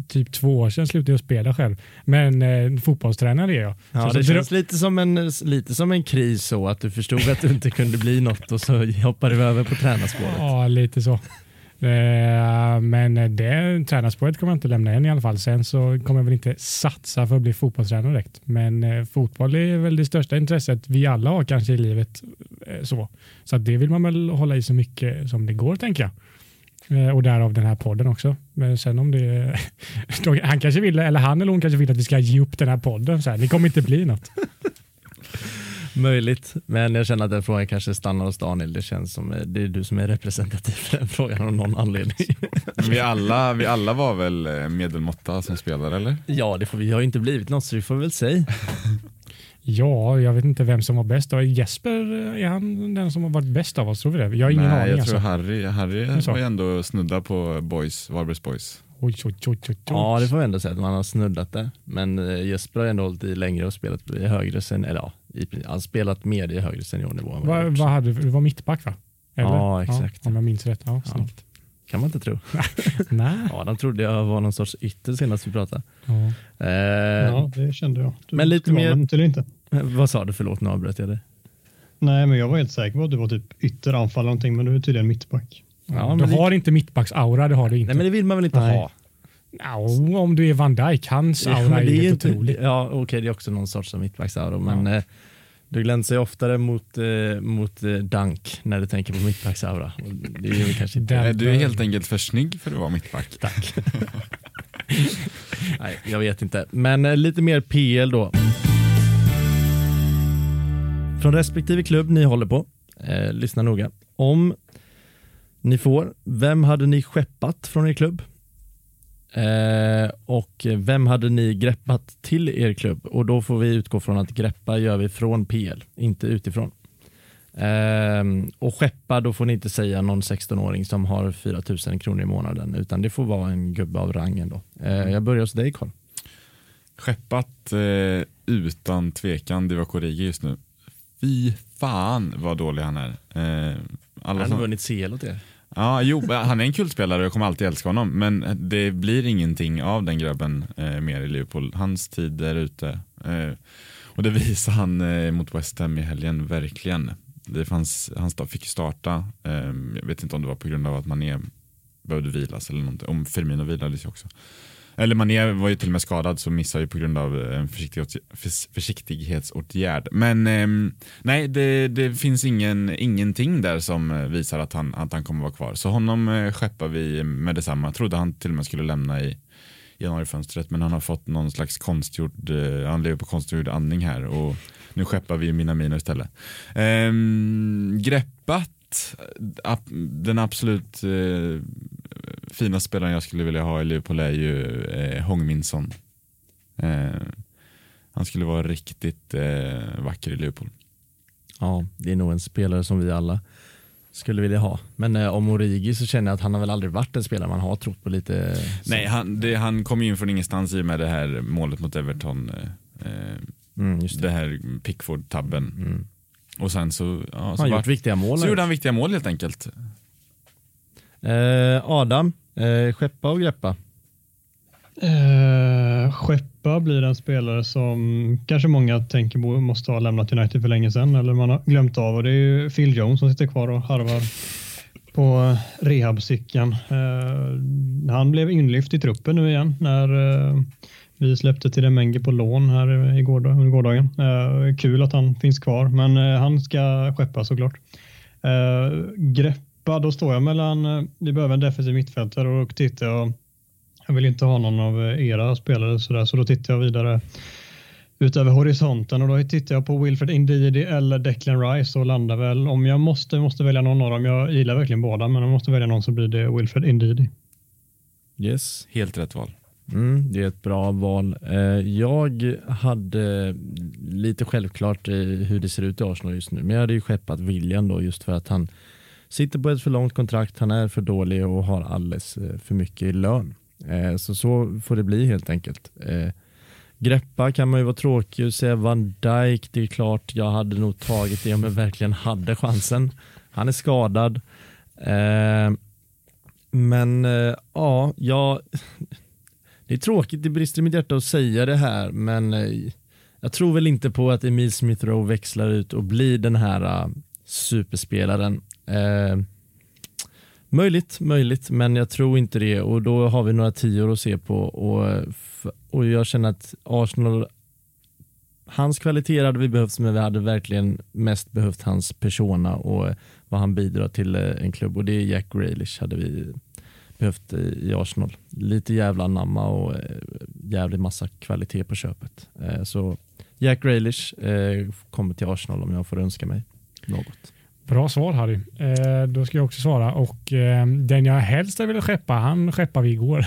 typ två år sedan slutade jag spela själv. Men eh, fotbollstränare är jag. Ja, så det så känns lite som, en, lite som en kris så att du förstod att du inte kunde bli något och så hoppade vi över på tränarspåret. Ja, lite så. Eh, men det tränarspåret kommer jag inte lämna än i alla fall. Sen så kommer jag väl inte satsa för att bli fotbollstränare direkt. Men eh, fotboll är väl det största intresset vi alla har kanske i livet. Eh, så, så att det vill man väl hålla i så mycket som det går tänker jag. Och därav den här podden också. Men sen om det han kanske vill, eller han eller hon kanske vill att vi ska ge upp den här podden. Så här, det kommer inte bli något. Möjligt, men jag känner att den frågan kanske stannar hos Daniel. Det känns som det är du som är representativ för den frågan av någon anledning. Vi alla, vi alla var väl eh, medelmåtta som spelare eller? Ja, det får vi har ju inte blivit något så vi får väl säga. Ja, jag vet inte vem som var bäst. Jesper, är han den som har varit bäst av oss? Tror vi det? Jag har ingen Nej, aning. jag Alltså. tror Harry, Harry var ju ändå snudda på boys, Varbergs boys. Oj, oj, oj, oj, oj. Ja, det får vi ändå säga att man har snuddat där. Men eh, Jesper har ändå hållit i längre och spelat i högre sen, eller ja, han har spelat mer i högre seniornivå. än vad Vad hade du? Du var mittback va? Ja, exakt. om jag minns rätt. Ja, Ja. Kan man inte tro. Nej. Ja, de trodde jag var någon sorts ytter senast vi pratade. Ja. Eh, Ja, det kände jag. Du Men lite mer- Men inte. Vad sa du? Förlåt, nu avbröt jag dig. Nej, men jag var helt säker på att du var typ ytteranfall eller någonting, men du är tydligen mittback. Ja, du men det- har inte mittbacks-aura, det har du inte. Nej, men det vill man väl inte Nej. ha? Ja, om du är Van Dijk, hans Ja, aura men är det är helt otrolig. ja, okej, det är också någon sorts mittbacksaura, men eh, du glänsar ju oftare mot, eh, mot eh, Dunk när du tänker på mittbacksaura. Det är kanske inte... Du är helt enkelt för snygg för att vara mittback. Tack. Nej, jag vet inte. Men eh, lite mer PL då. Från respektive klubb ni håller på, eh, lyssna noga. Om ni får, vem hade ni skeppat från er klubb? Eh, och vem hade ni greppat till er klubb? Och då får vi utgå från att greppa gör vi från PL, inte utifrån. Eh, och skeppa, då får ni inte säga någon 16-åring som har 4 000 kronor i månaden, utan det får vara en gubbe av rangen då. Eh, jag börjar hos dig Karl. Skeppat eh, utan tvekan Divock Origi just nu. Fy fan vad dålig han är. Eh, alla Han har som, vunnit CL åt er ja, jo, han är en kul spelare och jag kommer alltid älska honom. Men det blir ingenting av den grabben eh, mer i Liverpool. Hans tid är ute. Eh, och det visar han eh, mot West Ham i helgen, verkligen. Det fanns, han fick starta, eh, jag vet inte om det var på grund av att Mané behövde vilas eller någonting. Om Firmino vilades ju också. Eller Mané var ju till och med skadad så missade ju på grund av eh, en försiktighetsåtgärd. Men eh, nej, det, det finns ingen, ingenting där som eh, visar att han, att han kommer vara kvar. Så honom eh, skeppar vi med detsamma. Jag trodde han till och med skulle lämna i januarifönstret men han har fått någon slags konstgjord, eh, han lever på konstgjord andning här och nu skeppar vi Minamino istället. Ehm, eh, greppat, den absolut eh, fina spelaren jag skulle vilja ha i Liverpool är ju eh, Hong Min Son. Eh, han skulle vara riktigt eh, vacker i Liverpool. Ja, det är nog en spelare som vi alla skulle vilja ha. Men eh, om Origi så känner jag att han har väl aldrig varit en spelare man har trott på lite. så- Nej, han, det, han kom ju in från ingenstans i och med det här målet mot Everton. Eh, eh, Mm, det. det här Pickford-tabben. Mm. Och sen så, ja, Han så, var, gjort viktiga mål. så gjorde han viktiga mål helt enkelt. Eh, Adam, eh, skeppa och greppa. Eh, Skeppa blir en spelare som kanske många tänker måste ha lämnat United för länge sedan eller man har glömt av och det är ju Phil Jones som sitter kvar och harvar på rehabcykeln. Eh, han blev inlyft i truppen nu igen när eh, vi släppte till Menge på lån här i går, under gårdagen. Eh, kul att han finns kvar, men eh, han ska skeppa såklart. Eh, greppa, då står jag mellan, eh, vi behöver en defensiv mittfältare och då tittar jag jag vill inte ha någon av eh, era spelare sådär, så då tittar jag vidare utöver horisonten och då tittar jag på Wilfred Indidi eller Declan Rice och landar väl om jag måste, måste välja någon av dem. Jag gillar verkligen båda, men om jag måste välja någon så blir det Wilfred Indidi. Yes. Helt rätt val. Mm, det är ett bra val. Eh, jag hade lite självklart hur det ser ut i Arsenal just nu, men jag hade ju skeppat William då just för att han sitter på ett för långt kontrakt, han är för dålig och har alldeles eh, för mycket i lön. Eh, så så får det bli helt enkelt. Eh, greppa kan man ju vara tråkig och säga Van Dijk, det är klart jag hade nog tagit det om jag verkligen hade chansen. Han är skadad. Men ja, jag det är tråkigt, det brister i mitt hjärta att säga det här, men jag tror väl inte på att Emil Smith Rowe växlar ut och blir den här superspelaren. Eh, möjligt, möjligt, men jag tror inte det och då har vi några tior att se på och, och jag känner att Arsenal Hans kvaliteter hade vi behövt men vi hade verkligen mest behövt hans persona och vad han bidrar till eh, en klubb och det är Jack Grealish hade vi behövt eh, i Arsenal. Lite jävla namma och eh, jävligt massa kvalitet på köpet. Eh, så Jack Grealish eh, kommer till Arsenal om jag får önska mig något. Bra svar Harry. Eh, då ska jag också svara och eh, den jag helst ville skeppa, han skeppade vi igår.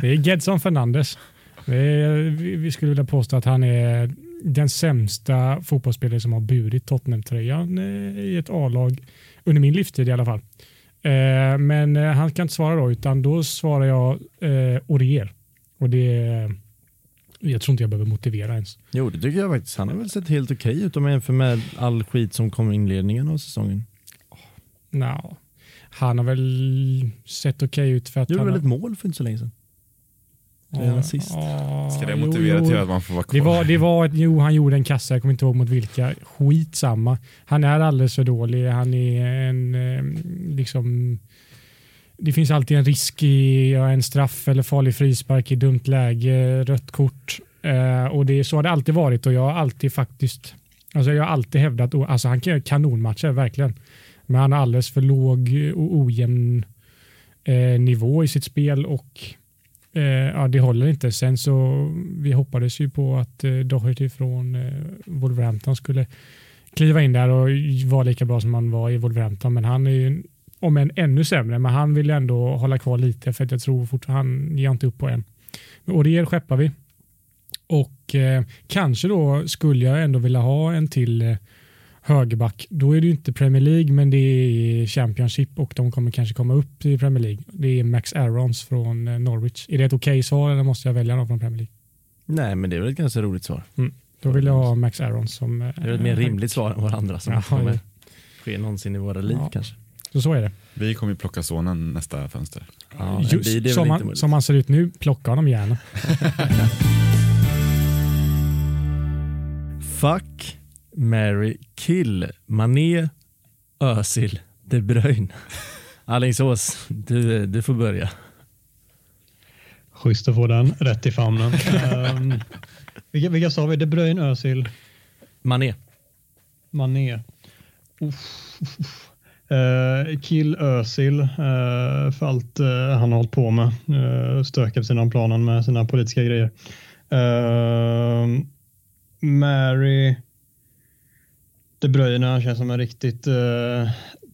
det är Gedson Fernandes. vi skulle vilja påstå att han är den sämsta fotbollsspelare som har burit Tottenham-tröjan eh, i ett A-lag under min livstid i alla fall. Eh, men han kan inte svara då, utan då svarar jag eh, Orier. Och det jag tror inte jag behöver motivera ens. Jo, det tycker jag faktiskt. Han har väl sett helt okej okay ut om man jämför med all skit som kom i inledningen av säsongen. No. Han har väl sett okej okay ut för att Gjorde han väl har... ett mål för inte så länge sedan? Redan sist. Ska det motivera jo, till att man får vara kvar? Det var, det var ett, jo, han gjorde en kassa, jag kommer inte ihåg mot vilka. Skitsamma. Han är alldeles för dålig. Han är en, liksom, det finns alltid en risk i en straff eller farlig frispark i dumt läge, rött kort. Eh, och det, så har det alltid varit och jag har alltid faktiskt, alltså jag har alltid hävdat, alltså han kan göra kanonmatcher, verkligen. Men han har alldeles för låg och ojämn eh, nivå i sitt spel och eh, ja, det håller inte. Sen så vi hoppades ju på att eh, Doherty från eh, Wolverhampton skulle kliva in där och vara lika bra som han var i Wolverhampton. Men han är ju, om än ännu sämre, men han vill ändå hålla kvar lite för att jag tror fortfarande han ger inte upp på än. Men Oriel skeppar vi. Och eh, kanske då skulle jag ändå vilja ha en till eh, högerback. Då är det inte Premier League men det är Championship och de kommer kanske komma upp i Premier League. Det är Max Aarons från eh, Norwich. Är det ett okej okay svar eller måste jag välja någon från Premier League? Nej, men det är väl ett ganska roligt svar. Mm. Då vill jag ha Max Aarons som... Eh, det är ett mer rimligt svar än våra andra som ja, kommer ske någonsin i våra liv ja. kanske. Så så är det. Vi kommer plocka sonen nästa fönster. Ja, Just som, han, som han ser ut nu, plocka honom gärna. Fuck Mary Kill, Mané, Özil, De Bruyne. Alingsås, du, du får börja. Schysst att få den rätt i famnen. um, vilka, vilka sa vi? De Bruyne, Özil? Mané. Mané. Uff, uff. Uh, kill Özil uh, för allt uh, han har hållit på med. Uh, stökat sina planen med sina politiska grejer. Mary de Bruyne han känns som en riktigt eh,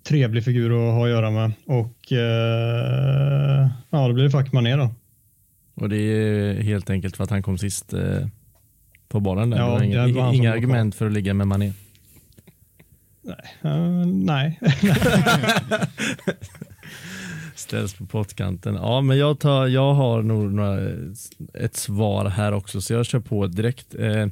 trevlig figur att ha att göra med. Och eh, ja, det blir fuck Mané då. Och det är helt enkelt för att han kom sist eh, på bollen där. Ja, inga, inga argument för att ligga med Mané. Nej. Uh, nej. Ställs på pottkanten. Ja, men jag, tar, jag har nog några, ett svar här också, så jag kör på direkt. Eh,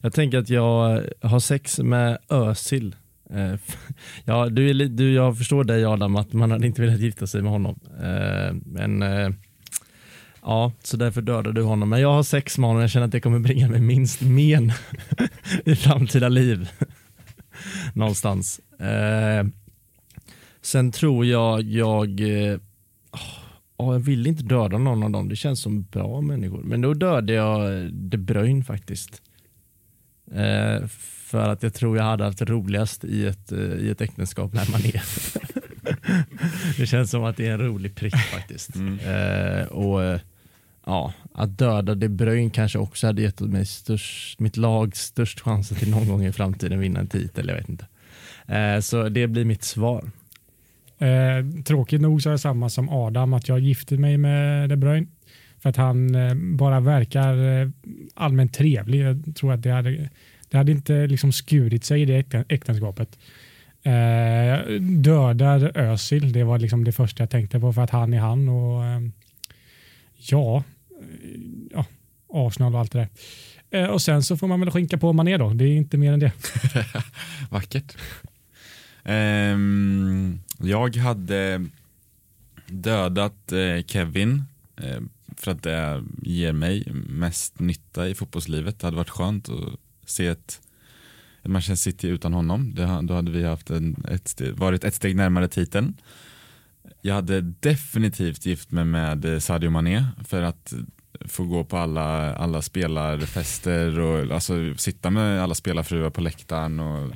jag tänker att jag har sex med Özil. Eh, ja, du, du, jag förstår dig Adam, att man hade inte velat gifta sig med honom. Eh, men eh, ja, så därför dödar du honom. Men jag har sex med honom och jag känner att det kommer bringa mig minst men i framtida liv. Någonstans. Eh, sen tror jag jag eh, oh, jag vill inte döda någon av dem. Det känns som bra människor. Men då dödade jag De Bruyne faktiskt. Eh, för att jag tror jag hade haft roligast i ett, eh, i ett äktenskap när man är. det känns som att det är en rolig prick faktiskt. Mm. Eh, och eh, ja, Att döda De Bruyne kanske också hade gett mig störst, mitt lag störst chanser till någon gång i framtiden vinna en titel. Jag vet inte. Eh, så det blir mitt svar. Eh, tråkigt nog så är det samma som Adam, att jag gifte mig med De Bruyne. För att han eh, bara verkar eh, allmänt trevlig. Jag tror att det hade, det hade inte liksom skurit sig i det äkten- äktenskapet. Eh, dödar Özil, det var liksom det första jag tänkte på för att han är han och eh, ja, ja, Arsenal och allt det där. Eh, och sen så får man väl skinka på Mané då, det är inte mer än det. Vackert. Um, jag hade dödat eh, Kevin eh, för att det ger mig mest nytta i fotbollslivet. Det hade varit skönt att se ett, ett Manchester City utan honom. Det, då hade vi haft en, ett varit ett steg närmare titeln. Jag hade definitivt gift mig med eh, Sadio Mané för att få gå på alla, alla spelarfester och alltså, sitta med alla spelarfruar på läktaren och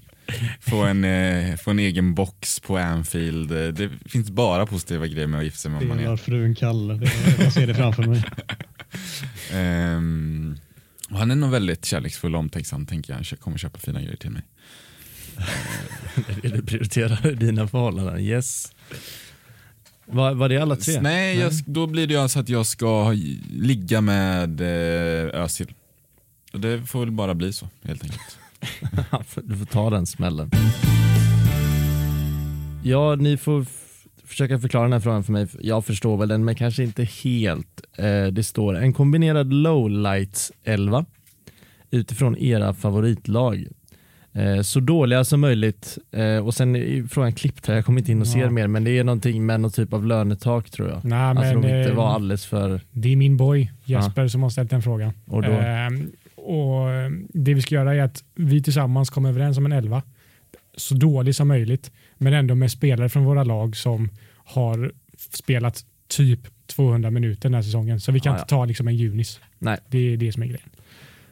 få en, eh, få en egen box på Anfield. Eh, Det finns bara positiva grejer med att gifta sig med Mané. Frun Kalle. Jag ser det framför mig. Ehm, och han är nog väldigt kärleksfull och omtänksam tänker jag. Han kommer köpa fina grejer till mig. Det är det du prioriterar i dina förhållanden. Yes. Var, var det alla tre? Nej, jag, då blir det ju alltså att jag ska ligga med eh, Özil. Det får väl bara bli så helt enkelt. du får ta den smällen. Ja, ni får försöka förklara den här frågan för mig. Jag förstår väl den, men kanske inte helt. Eh, det står en kombinerad lowlights 11 utifrån era favoritlag. Eh, så dåliga som möjligt. Eh, och sen är frågan klippt här, jag kommer inte in och ser Ja. mer, men det är någonting med någon typ av lönetak tror jag. Nej, alltså men, de inte eh, var alldeles för... Det är min boy Jesper som har ställt den frågan. Och då? Och eh, det vi ska göra är att vi tillsammans kommer överens om en elva. Så dålig som möjligt, men ändå med spelare från våra lag som har spelat typ 200 minuter den här säsongen. Så vi kan Ja, inte ta liksom en junis. Nej. Det är det som är grejen.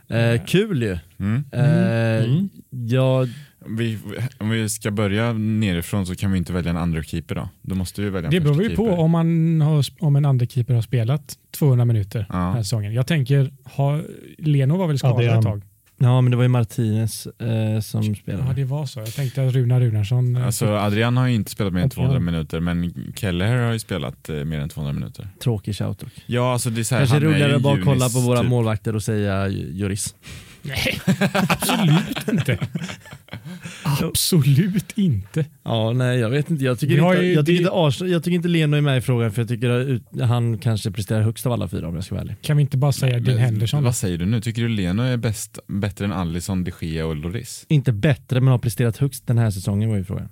Eh, kul ju. Mm. Eh, Mm. Jag Vi, om vi ska börja nerifrån så kan vi inte välja en andra keeper då. Då måste vi välja en Det beror ju på om, man har, om en andra keeper har spelat 200 minuter Ja. den här säsongen. Jag tänker, ha, Leno var väl skadad Adrian. ett tag? Ja, men det var ju Martinez eh, som spelade. Ja, det var så. Jag tänkte att Runar Runarsson... eh, Alltså Adrian har ju inte spelat mer än Adrian. 200 minuter men Kelleher har ju spelat eh, mer än 200 minuter. Tråkig shout dock. Ja, alltså det är så här, Kanske han är roligare ju att bara kolla på våra typ. målvakter och säga Juris. Nej, absolut inte. Absolut inte. Ja, nej jag vet inte. Jag tycker, inte, ju- jag tycker, det- inte, jag tycker inte Leno är med i frågan för jag tycker att han kanske presterar högst av alla fyra om jag ska vara ärlig. Kan vi inte bara säga Dean Henderson? Vad säger du nu? Tycker du Leno är bäst, bättre än Alisson, de Gea och Loris? Inte bättre men har presterat högst den här säsongen var ju frågan.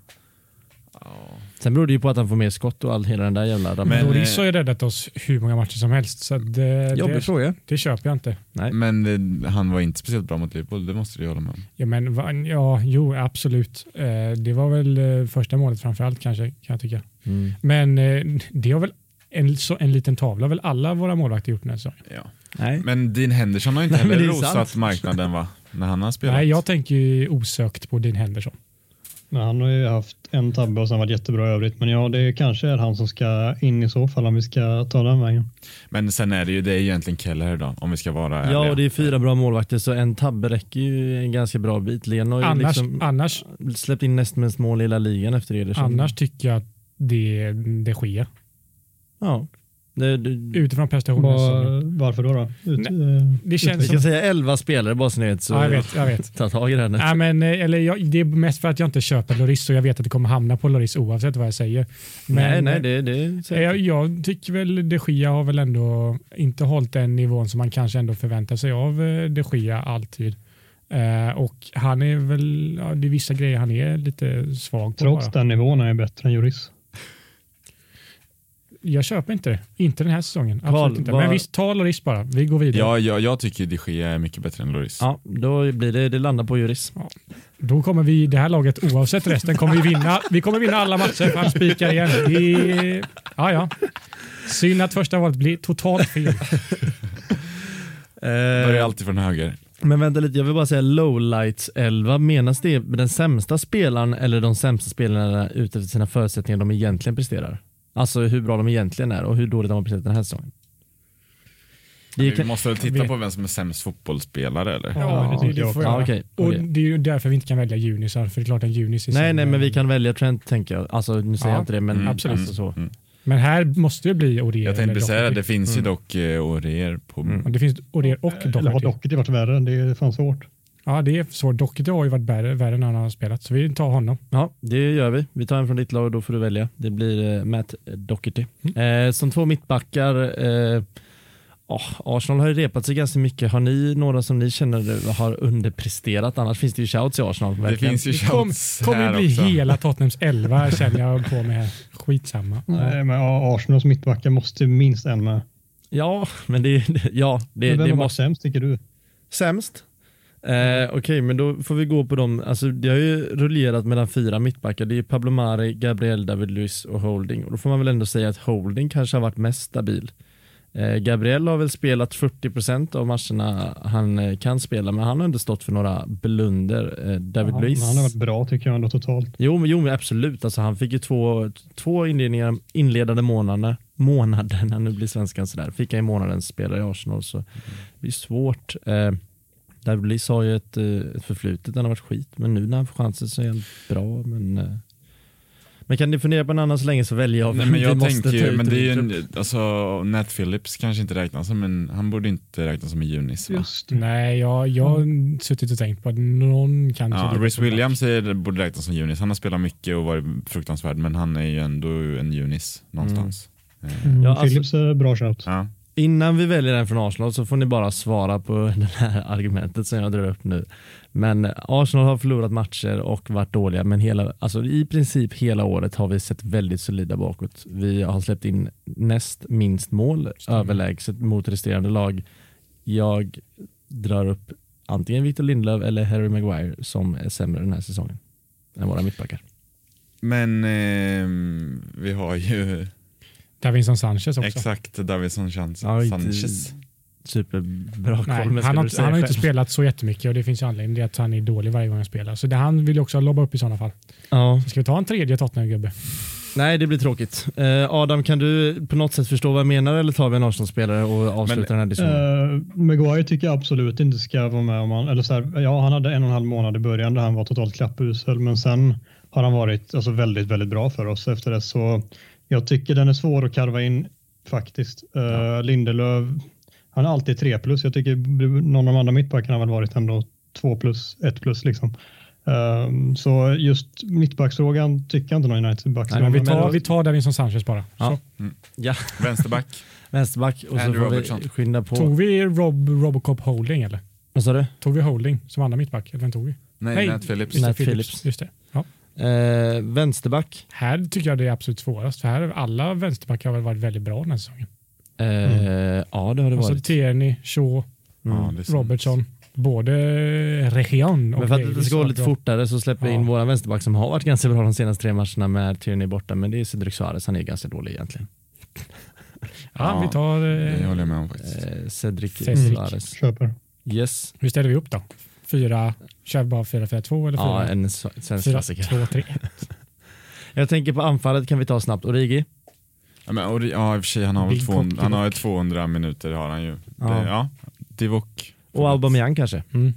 Sen beror det ju på att han får mer skott och all, hela den där jävla Men rabatten. Men, Loris har ju räddat oss hur många matcher som helst. Så det, Jobbig det, fråga. det köper jag inte. Nej. Men eh, han var inte speciellt bra mot Liverpool, det måste du hålla med om. Ja, men, va- ja, jo, absolut. Eh, det var väl eh, första målet framförallt kanske, kan jag tycka. Mm. Men eh, det har väl en, så, en liten tavla väl alla våra målvakter gjort den här säsongen. Ja. Nej. Men Dean Henderson har ju inte Nej, heller rosat marknaden va? När han har spelat. Nej, jag tänker ju osökt på Dean Henderson. Men han har ju haft en tabbe och sen varit jättebra i övrigt. Men ja, det kanske är han som ska in i så fall om vi ska ta den vägen. Men sen är det ju det är egentligen Kelleher då, om vi ska vara ärliga. Ja, och det är fyra bra målvakter så en tabbe räcker ju en ganska bra bit. Leno har ju Annars, liksom annars, släppt in näst mest mål i hela ligan efter Ederson. annars tycker jag att det, det sker. Ja. Det, det, Utifrån prestationen. Var, varför då? då? Ut, Nej, eh, Det vi känns kan som... säga 11 spelare bara så ni vet. Så Ja, jag vet. Jag vet. ta tag i det här nu. Nej, men, eh, eller jag, det är mest för att jag inte köper Loris och jag vet att det kommer hamna på Loris oavsett vad jag säger. nej, Men, nej, det, det är eh, säkert. jag, jag tycker väl de Gia har väl ändå inte hållit den nivån som man kanske ändå förväntar sig av de Gia alltid. Eh, och han är väl, ja, det är vissa grejer han är lite svag på. trots bara. den nivån är jag bättre än Juris. Jag köper inte det. Inte den här säsongen. Carl, Absolut inte. vad- Men visst, ta Loris bara. Vi går vidare. Ja, jag, jag tycker de Gea är mycket bättre än Loris. Ja, då blir det, det landar på Juris. Då kommer vi, det här laget oavsett resten, kommer vi vinna. Vi kommer vinna alla matcher för han spikar igen. Det, ja, ja. Synd att första valet blir totalt fel. Börjar alltid från höger. Men vänta lite, jag vill bara säga lowlights 11. Menas det med den sämsta spelaren eller de sämsta spelarna utifrån sina förutsättningar de egentligen presterar? Alltså hur bra de egentligen är och hur dåligt de har presterat den här säsongen. Det Vi måste väl titta på vem som är sämst fotbollsspelare eller? Ja, det, det får jag. Ja, okej, Och det är ju därför vi inte kan välja junisar, för det är klart en junis är Nej, nej, men vi kan välja Trent tänker jag. Alltså nu säger Ja, jag inte det, men Mm, absolut. Alltså, så. Mm. Men här måste det bli Orier. Jag tänkte säga det, Doherty. det finns ju Mm. dock eh, Orier på... Mm. Det finns Orier och Eller har Doherty. Doherty varit värre? Det är fan svårt. Ja, det är så. Doherty har ju varit värre, värre när han har spelat, så vi tar honom. Ja, det gör vi. Vi tar en från ditt lag och då får du välja. Det blir eh, Matt Doherty. Eh, som två mittbackar, eh, åh, Arsenal har ju repat sig ganska mycket. Har ni några som ni känner har underpresterat? Annars finns det ju shouts i Arsenal. Det verkligen. finns ju Det kom- shouts kommer här ju bli också. hela Tottenhams elva känner jag på mig här. Skitsamma. Nej, men Arsenals mittbackar måste minst en med. Ja, men det, ja, det, Men vem det har varit sämst tycker du? Sämst? Eh, Okej, men då får vi gå på dem. Alltså, det har ju rullerat mellan fyra mittbackar. Det är Pablo Mari, Gabriel, David Luiz och Holding. Och då får man väl ändå säga att Holding kanske har varit mest stabil. Eh, Gabriel har väl spelat 40% av matcherna han eh, kan spela, men han har inte stått för några blunder. Eh, David Ja, Luiz. han har varit bra tycker jag ändå totalt. Jo, men- jo men absolut. Alltså, han fick ju två, två inledningar, inledande månader, månaderna, nu blir svenskan sådär, fick han i månaden spela i Arsenal så det blir svårt. Eh, Luiz har ju ett, eh, ett förflutet, han har varit skit, men nu när han får chansen så är han bra. Men, eh, men kan ni fundera på en annan så länge så väljer jag Nej, men jag tänker ju, men det är ju en, alltså Nat Phillips kanske inte räknas som en, han borde inte räknas som en junis va? Just Nej, jag, jag har suttit och tänkt på att någon kanske... Ja, Rhys Williams är, borde räknas som junis. Han har spelat mycket och varit fruktansvärd, men han är ju ändå en junis någonstans. Eh, Mm, Ja, alltså- Philips är bra shout. Ja. Innan vi väljer den från Arsenal så får ni bara svara på det här argumentet som jag drar upp nu. Men Arsenal har förlorat matcher och varit dåliga, men hela, alltså i princip hela året har vi sett väldigt solida bakåt. Vi har släppt in näst minst mål överlägset mot resterande lag. Jag drar upp antingen Victor Lindelöf eller Harry Maguire som är sämre den här säsongen än våra mittbackar. Men ehm, vi har ju Davinson Sanchez också. exakt Davidson Sanchez. Ja, inte- Sanchez. Superbra koll. Nej, han, har, han har inte spelat så jättemycket och det finns ju anledning till att han är dålig varje gång han spelar. Så det, han vill ju också lobba upp i sådana fall. Ja. Så ska vi ta en tredje Tottenham-gubbe? Nej, det blir tråkigt. Eh, Adam, kan du på något sätt förstå vad jag menar eller tar vi en Arsenal-spelare och avslutar Men, den här diskussionen? Uh, Maguire tycker jag absolut inte ska vara med om han, eller så här, ja han hade en och en halv månad i början där han var totalt klappusel men sen har han varit alltså, väldigt, väldigt bra för oss efter det så jag tycker den är svår att karva in faktiskt. Uh, Lindelöf, han är alltid 3 plus. Jag tycker någon av de andra mittbackarna har väl varit ändå 2 plus, 1 plus liksom. Um, så just mittbacksfrågan tycker jag inte någon United-back ska vi tar, vi tar Davinson Sanchez bara. Ja. Så. Ja, Vänsterback. vänsterback och så Andrew får vi Robertson. skynda på. Tog vi Rob, Robocop Holding eller? Vad sa du? Tog vi Holding som andra mittback? Eller vem tog vi? Nej, Nej. Nat Phillips. Nat Phillips. Just det. Ja. Eh, vänsterback. Här tycker jag det är absolut svårast. För här alla vänsterbackar har väl varit väldigt bra den här säsongen. Eh, Ja, det har det Alltså varit. Tierney, Shaw, Mm. Ja, det. Robertson. Både Region och Men för att det ska gå lite fortare så släpper vi Ja. in våra vänsterback som har varit ganska bra de senaste tre matcherna med Tierney borta. Men det är Cedric Suarez, han är ganska dålig egentligen. Ja, vi tar... Det Eh, håller jag med om faktiskt. Eh, Cedric Cedric. Suarez. Köper. Yes. hur ställer vi upp då? Fyra, kör vi bara 4-4-2 eller Ja, 4? en s- svensk klassiker. 4-2-3. Jag tänker på anfallet kan vi ta snabbt. Origi. Ja, men, och, ja, i och för sig, han har väl Big 200, Cock han har ju Divock. 200 minuter har han ju. Ja. Det, ja Divock. Och Aubameyang kanske. Mm.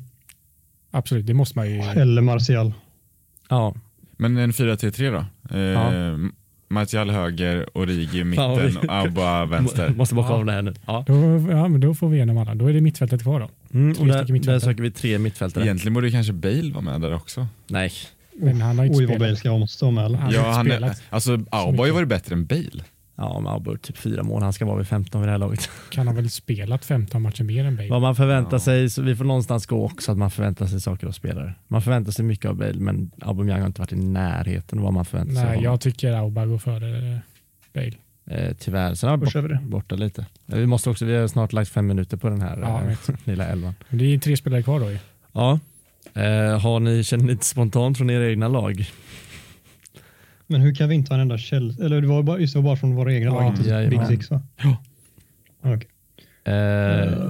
Absolut, det måste man ju... Eller Martial. Ja. Men en 4-3-3 då? Eh, Ja. Martial höger, Origi mitten och Abba vänster. Måste bocka Ja. av det här nu. Ja. Då, ja, men då får vi igenom alla. Då är det mittfältet kvar då. Mm, och där, där söker vi tre mittfältare. Egentligen borde kanske Bale vara med där också. Nej. Men han har inte Oj vad spelat. Bale ska måste vara med. eller? Han har ja, inte han alltså Auba har ju varit bättre än Bale. Ja, men Auber typ fyra mål. Han ska vara vid 15 vid det här laget. Kan han väl spelat 15 matcher mer än Bale? Vad man förväntar Ja. sig, så vi får någonstans gå också att man förväntar sig saker av spelare. Man förväntar sig mycket av Bale, men Aubameyang har inte varit i närheten av vad man förväntar sig av Nej, jag tycker Auba går före eh, Bale. Eh, tyvärr. Sen har vi det. bort, borta lite. Eh, Vi måste också, vi har snart lagt fem minuter på den här Ja, eh, lilla elvan. Det är tre spelare kvar då ju. Ja. Eh, har ni, känner ni lite spontant från era egna lag? Men hur kan vi inte ha en enda käll... Eller det var bara, just det, var bara från våra egna Ja, lag, inte jajamän. Big Six va? Ja. Okej. Eh,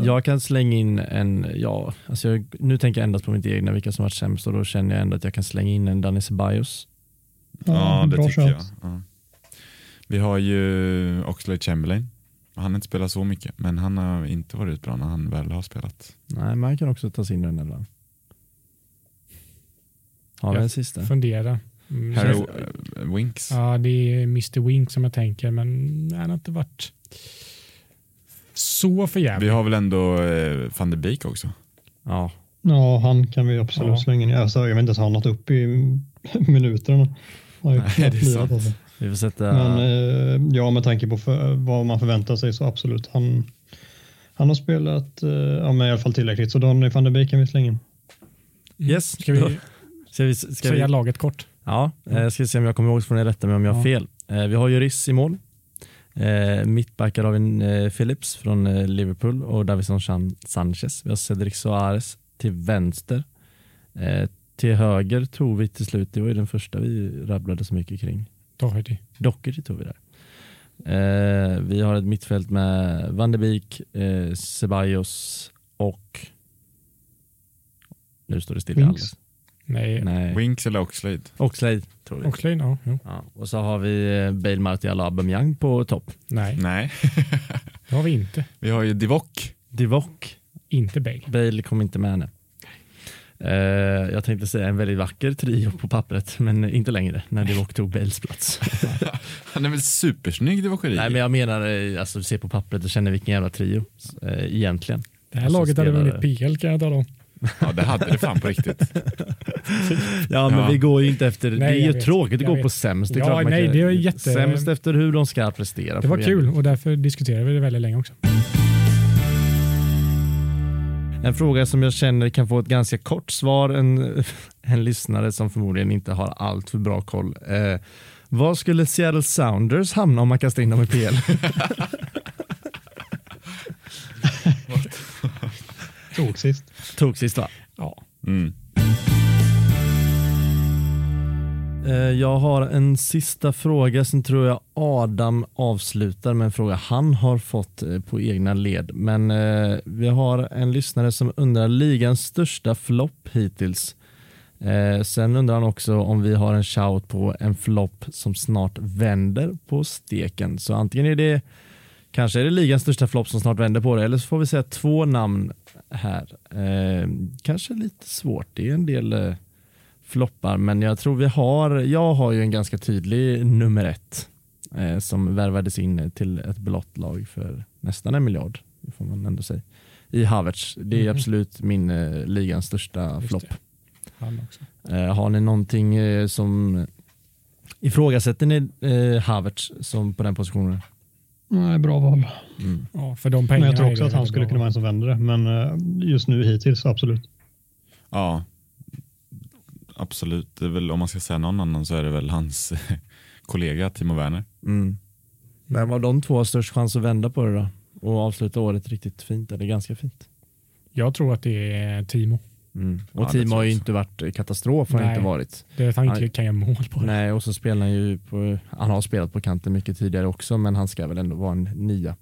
jag kan slänga in en, ja, alltså jag, nu tänker jag endast på mitt egna, vilka som varit sämst och då känner jag ändå att jag kan slänga in en Danny Ceballos. Ja, det bra tycker jag. shout. Ja. Vi har ju Oxlade Chamberlain. Han har inte spelat så mycket, men han har inte varit bra när han väl har spelat. Nej, men han kan också ta sig in den. Har vi Ja. en sista? Fundera. Mm, Harry så- eh, Winks. Ja, det är Mr Wink som jag tänker, men han har inte varit så för Vi har väl ändå eh, van de Beek också. Ja, Ja, han kan vi absolut Ja. slänga ner. Alltså, jag vet inte ens har han nått upp i minuterna. Nej, det är sant. alltså. vi får sätta... Men eh, ja, med tanke på för, vad man förväntar sig så absolut. Han, han har spelat eh, ja, men i alla fall tillräckligt, så Donny van der Beek kan vi slänga in. Yes. Ska vi Ska vi, ska säga vi, laget kort? Ja, eh, ska se om jag kommer ihåg så får ni rätta mig om jag har Ja. fel. Eh, vi har ju Riss i mål. Eh, mittbackar har vi Phillips från Liverpool och Davison Sanchez. Vi har Cedric Soares till vänster. Till höger tog vi till slut, det var ju den första vi rabblade så mycket kring. Doherty. Doherty tog vi där. Eh, vi har ett mittfält med Van de Beek, eh, Ceballos och nu står det stilla Winks. Nej, Nej. Winks eller Oxlade. Oxlade tror vi. Oxlade? Ja, jo. Ja, och så har vi eh, Bale, Martial och Aubameyang på topp. Nej, Nej, det har vi inte. vi har ju Divock. Divock, Inte Bale. Bale kom inte med nu. Eh, jag tänkte säga en väldigt vacker trio på pappret, men inte längre när Divock tog Bales plats. Han är väl supersnygg Divock Nej, men jag menar, eh, alltså se på pappret och känna vilken jävla trio eh, egentligen. Det här Alltså, laget hade spelare- vunnit PL kan jag tala om. Ja, det hade det fan på riktigt. Ja, men Ja. vi går ju inte efter, Nej, det är ju vet, tråkigt att gå vet. på sämst. Det är Ja, nej, det är jätte- Sämst efter hur de ska prestera. Det var kul och därför diskuterade vi det väldigt länge också. En fråga som jag känner kan få ett ganska kort svar. En, en lyssnare som förmodligen inte har allt för bra koll. Eh, vad skulle Seattle Sounders hamna om man kastar in dem i PL? Tog sist. Tog sist va? Ja. Mm. Eh, Jag har en sista fråga, sen tror jag Adam avslutar med en fråga han har fått eh, på egna led. Men eh, vi har en lyssnare som undrar ligans största flopp hittills. Eh, sen undrar han också om vi har en shout på en flopp som snart vänder på steken. Så antingen är det kanske är det ligans största flopp som snart vänder på det eller så får vi säga två namn här. Eh, kanske lite svårt, det är en del eh, floppar, men jag tror vi har, jag har ju en ganska tydlig nummer ett eh, som värvades in till ett blått lag för nästan en miljard, det får man ändå säga. I Havertz, det är Mhm. absolut min eh, ligans största Just flopp. Eh, har ni någonting eh, som ifrågasätter ni eh, Havertz som på den positionen? Nej, bra val. Mm. Ja, för de Men pengarna jag tror också att han skulle kunna vara en som vänder det, men eh, just nu hittills absolut. Ja, absolut. Det är väl, om man ska säga någon annan så är det väl hans kollega Timo Werner. Mm. Men var de två har störst chans att vända på det då? Och avsluta året riktigt fint, eller ganska fint. Jag tror att det är Timo. Mm. Ja, Och det Timo har ju inte varit katastrof, har Nej. inte varit. Det är att han inte kan göra mål på det. Nej, och så spelar han ju på, han har spelat på kanten mycket tidigare också, men han ska väl ändå vara en nia.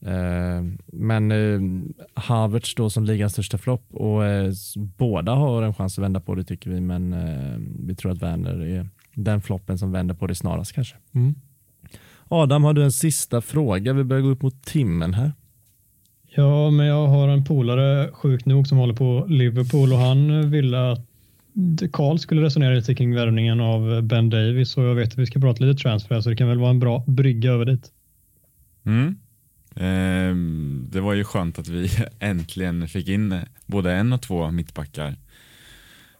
Eh, men eh, Havertz då som ligans största flopp och eh, båda har en chans att vända på det tycker vi, men vi tror att Werner är den floppen som vänder på det snarast kanske. Mm. Adam, har du en sista fråga? Vi börjar gå upp mot timmen här. Ja, men jag har en polare, sjukt nog, som håller på Liverpool och han ville att Karl skulle resonera lite kring värvningen av Ben Davis och jag vet att vi ska prata lite transfer så det kan väl vara en bra brygga över dit. Mm. Eh, det var ju skönt att vi äntligen fick in både en och två mittbackar.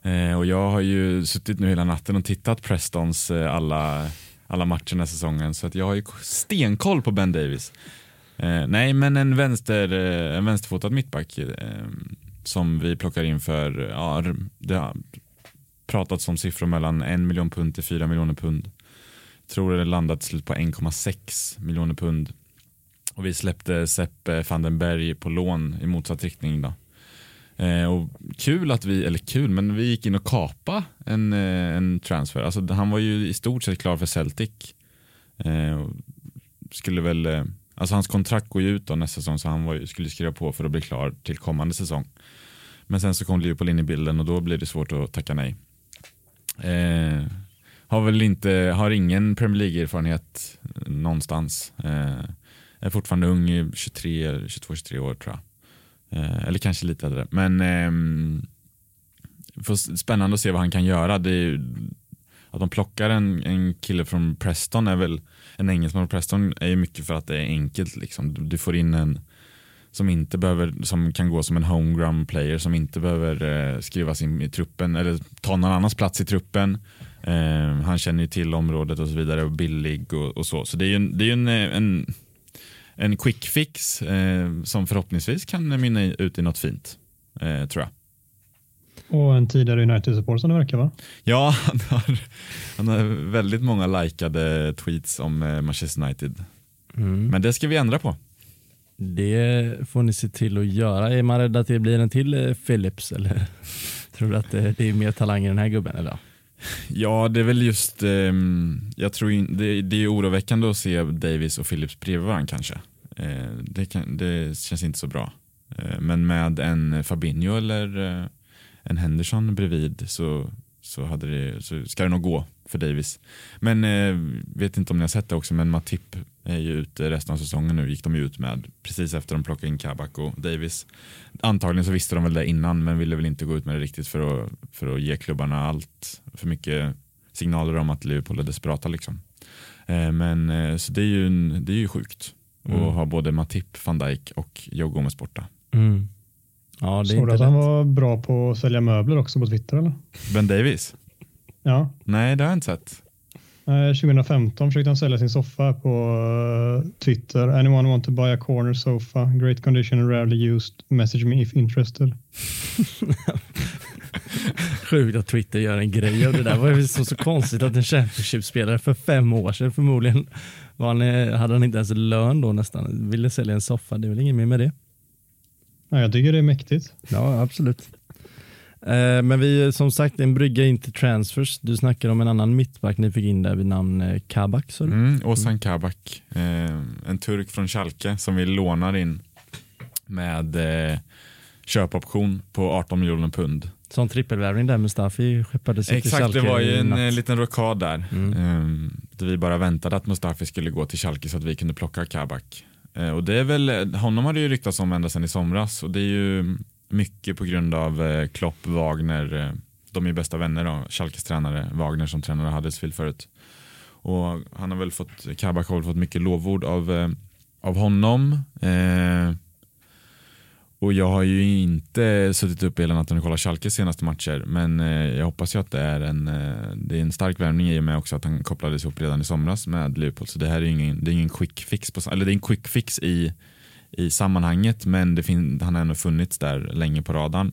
Eh, och jag har ju suttit nu hela natten och tittat Prestons eh, alla, alla matcher den här säsongen så att jag har ju stenkoll på Ben Davis. Eh, nej, men en, vänster, eh, en vänsterfotad mittback eh, som vi plockar in för, ja, det har pratats om siffror mellan en miljon pund till fyra miljoner pund. Tror det landat slut på 1,6 miljoner pund. Och vi släppte Sepp van den Berg på lån i motsatt riktning. Då. Eh, och kul att vi, eller kul, men vi gick in och kapa en, eh, en transfer. Alltså, han var ju i stort sett klar för Celtic. Eh, och skulle väl, eh, alltså hans kontrakt går ju ut då nästa säsong så han var, ju- skulle skriva på för att bli klar till kommande säsong. Men sen så kom Liverpool in i bilden och då blir det svårt att tacka nej. Eh, har väl inte, har ingen Premier League-erfarenhet någonstans. Eh, är fortfarande ung, 23, 22-23 år tror jag. Eh, eller kanske lite äldre. Men eh, får spännande att se vad han kan göra. Det är, ju- att de plockar en, en kille från Preston är väl, en engelsman från Preston är ju mycket för att det är enkelt liksom. Du, du får in en som inte behöver, som kan gå som en homegrown player som inte behöver eh, skrivas in i truppen eller ta någon annans plats i truppen. Eh, han känner ju till området och så vidare och billig och, och så. Så det är ju en, det är ju en, eh, en, en quick fix eh, som förhoppningsvis kan mynna ut i något fint, eh, tror jag. Och en tidigare United-support som det verkar va? Ja, han har, han har väldigt många likade tweets om eh, Manchester United. Mm. Men det ska vi ändra på. Det får ni se till att göra. Är man rädd att det blir en till eh, Philips eller tror du att det, det är mer talang i den här gubben? Eller? Ja, det är väl just, eh, jag tror in, det, det är oroväckande att se Davis och Philips bredvid varandra kanske. Eh, det, kan, det känns inte så bra. Eh, men med en Fabinho eller eh, en Henderson bredvid så, så, hade det, så ska det nog gå för Davis. Men eh, vet inte om ni har sett det också, men Matip är ju ute resten av säsongen nu, gick de ut med precis efter de plockade in Kabak och Davis. Antagligen så visste de väl det innan, men ville väl inte gå ut med det riktigt för att, för att ge klubbarna allt för mycket signaler om att Liverpool är desperata. Liksom. Eh, men eh, så det är ju, det är ju sjukt Mm. att ha både Matip, van Dijk och Joe Gomez borta. Mm. Ja, det är Såg att han var bra på att sälja möbler också på Twitter eller? Ben Davis? Ja, Nej, det har jag inte sett. Eh, 2015 försökte han sälja sin soffa på eh, Twitter. Anyone want to buy a corner sofa? Great condition and rarely used. Message me if interested. Sjukt att Twitter gör en grej av det där. Det var ju så, så konstigt att en Championship-spelare för fem år sedan förmodligen var han, eh, hade han inte ens lön då nästan. Ville sälja en soffa. Det är väl inget mer med det. Ja, jag tycker det är mäktigt. Ja, absolut. Eh, Men vi som sagt en brygga in till transfers. Du snackar om en annan mittback ni fick in där vid namn eh, Kabak. du? Mm, Ozan Kabak, eh, en turk från Schalke som vi lånar in med eh, köpoption på 18 miljoner pund. Som trippelvärvning där Mustafi skeppade sig till Exakt, Schalke det var ju en natt. liten rockad där. Mm. Eh, där vi bara väntade att Mustafi skulle gå till Schalke så att vi kunde plocka Kabak. Eh, och det är väl, eh, honom har det ju ryktats om ända sedan i somras och det är ju mycket på grund av eh, Klopp, Wagner, de är ju bästa vänner då, Schalkes tränare, Wagner som tränare Huddersfield förut. Och han har väl fått, Kabak har väl fått mycket lovord av, av honom. Eh, och jag har ju inte suttit upp hela natten och kollat Schalkes senaste matcher men eh, jag hoppas ju att det är en, eh, det är en stark värvning i och med också att han kopplades ihop redan i somras med Liverpool så det här är ju ingen, det är ingen quick fix, på, eller det är en quick fix i, i sammanhanget men det fin, han har ändå funnits där länge på radarn.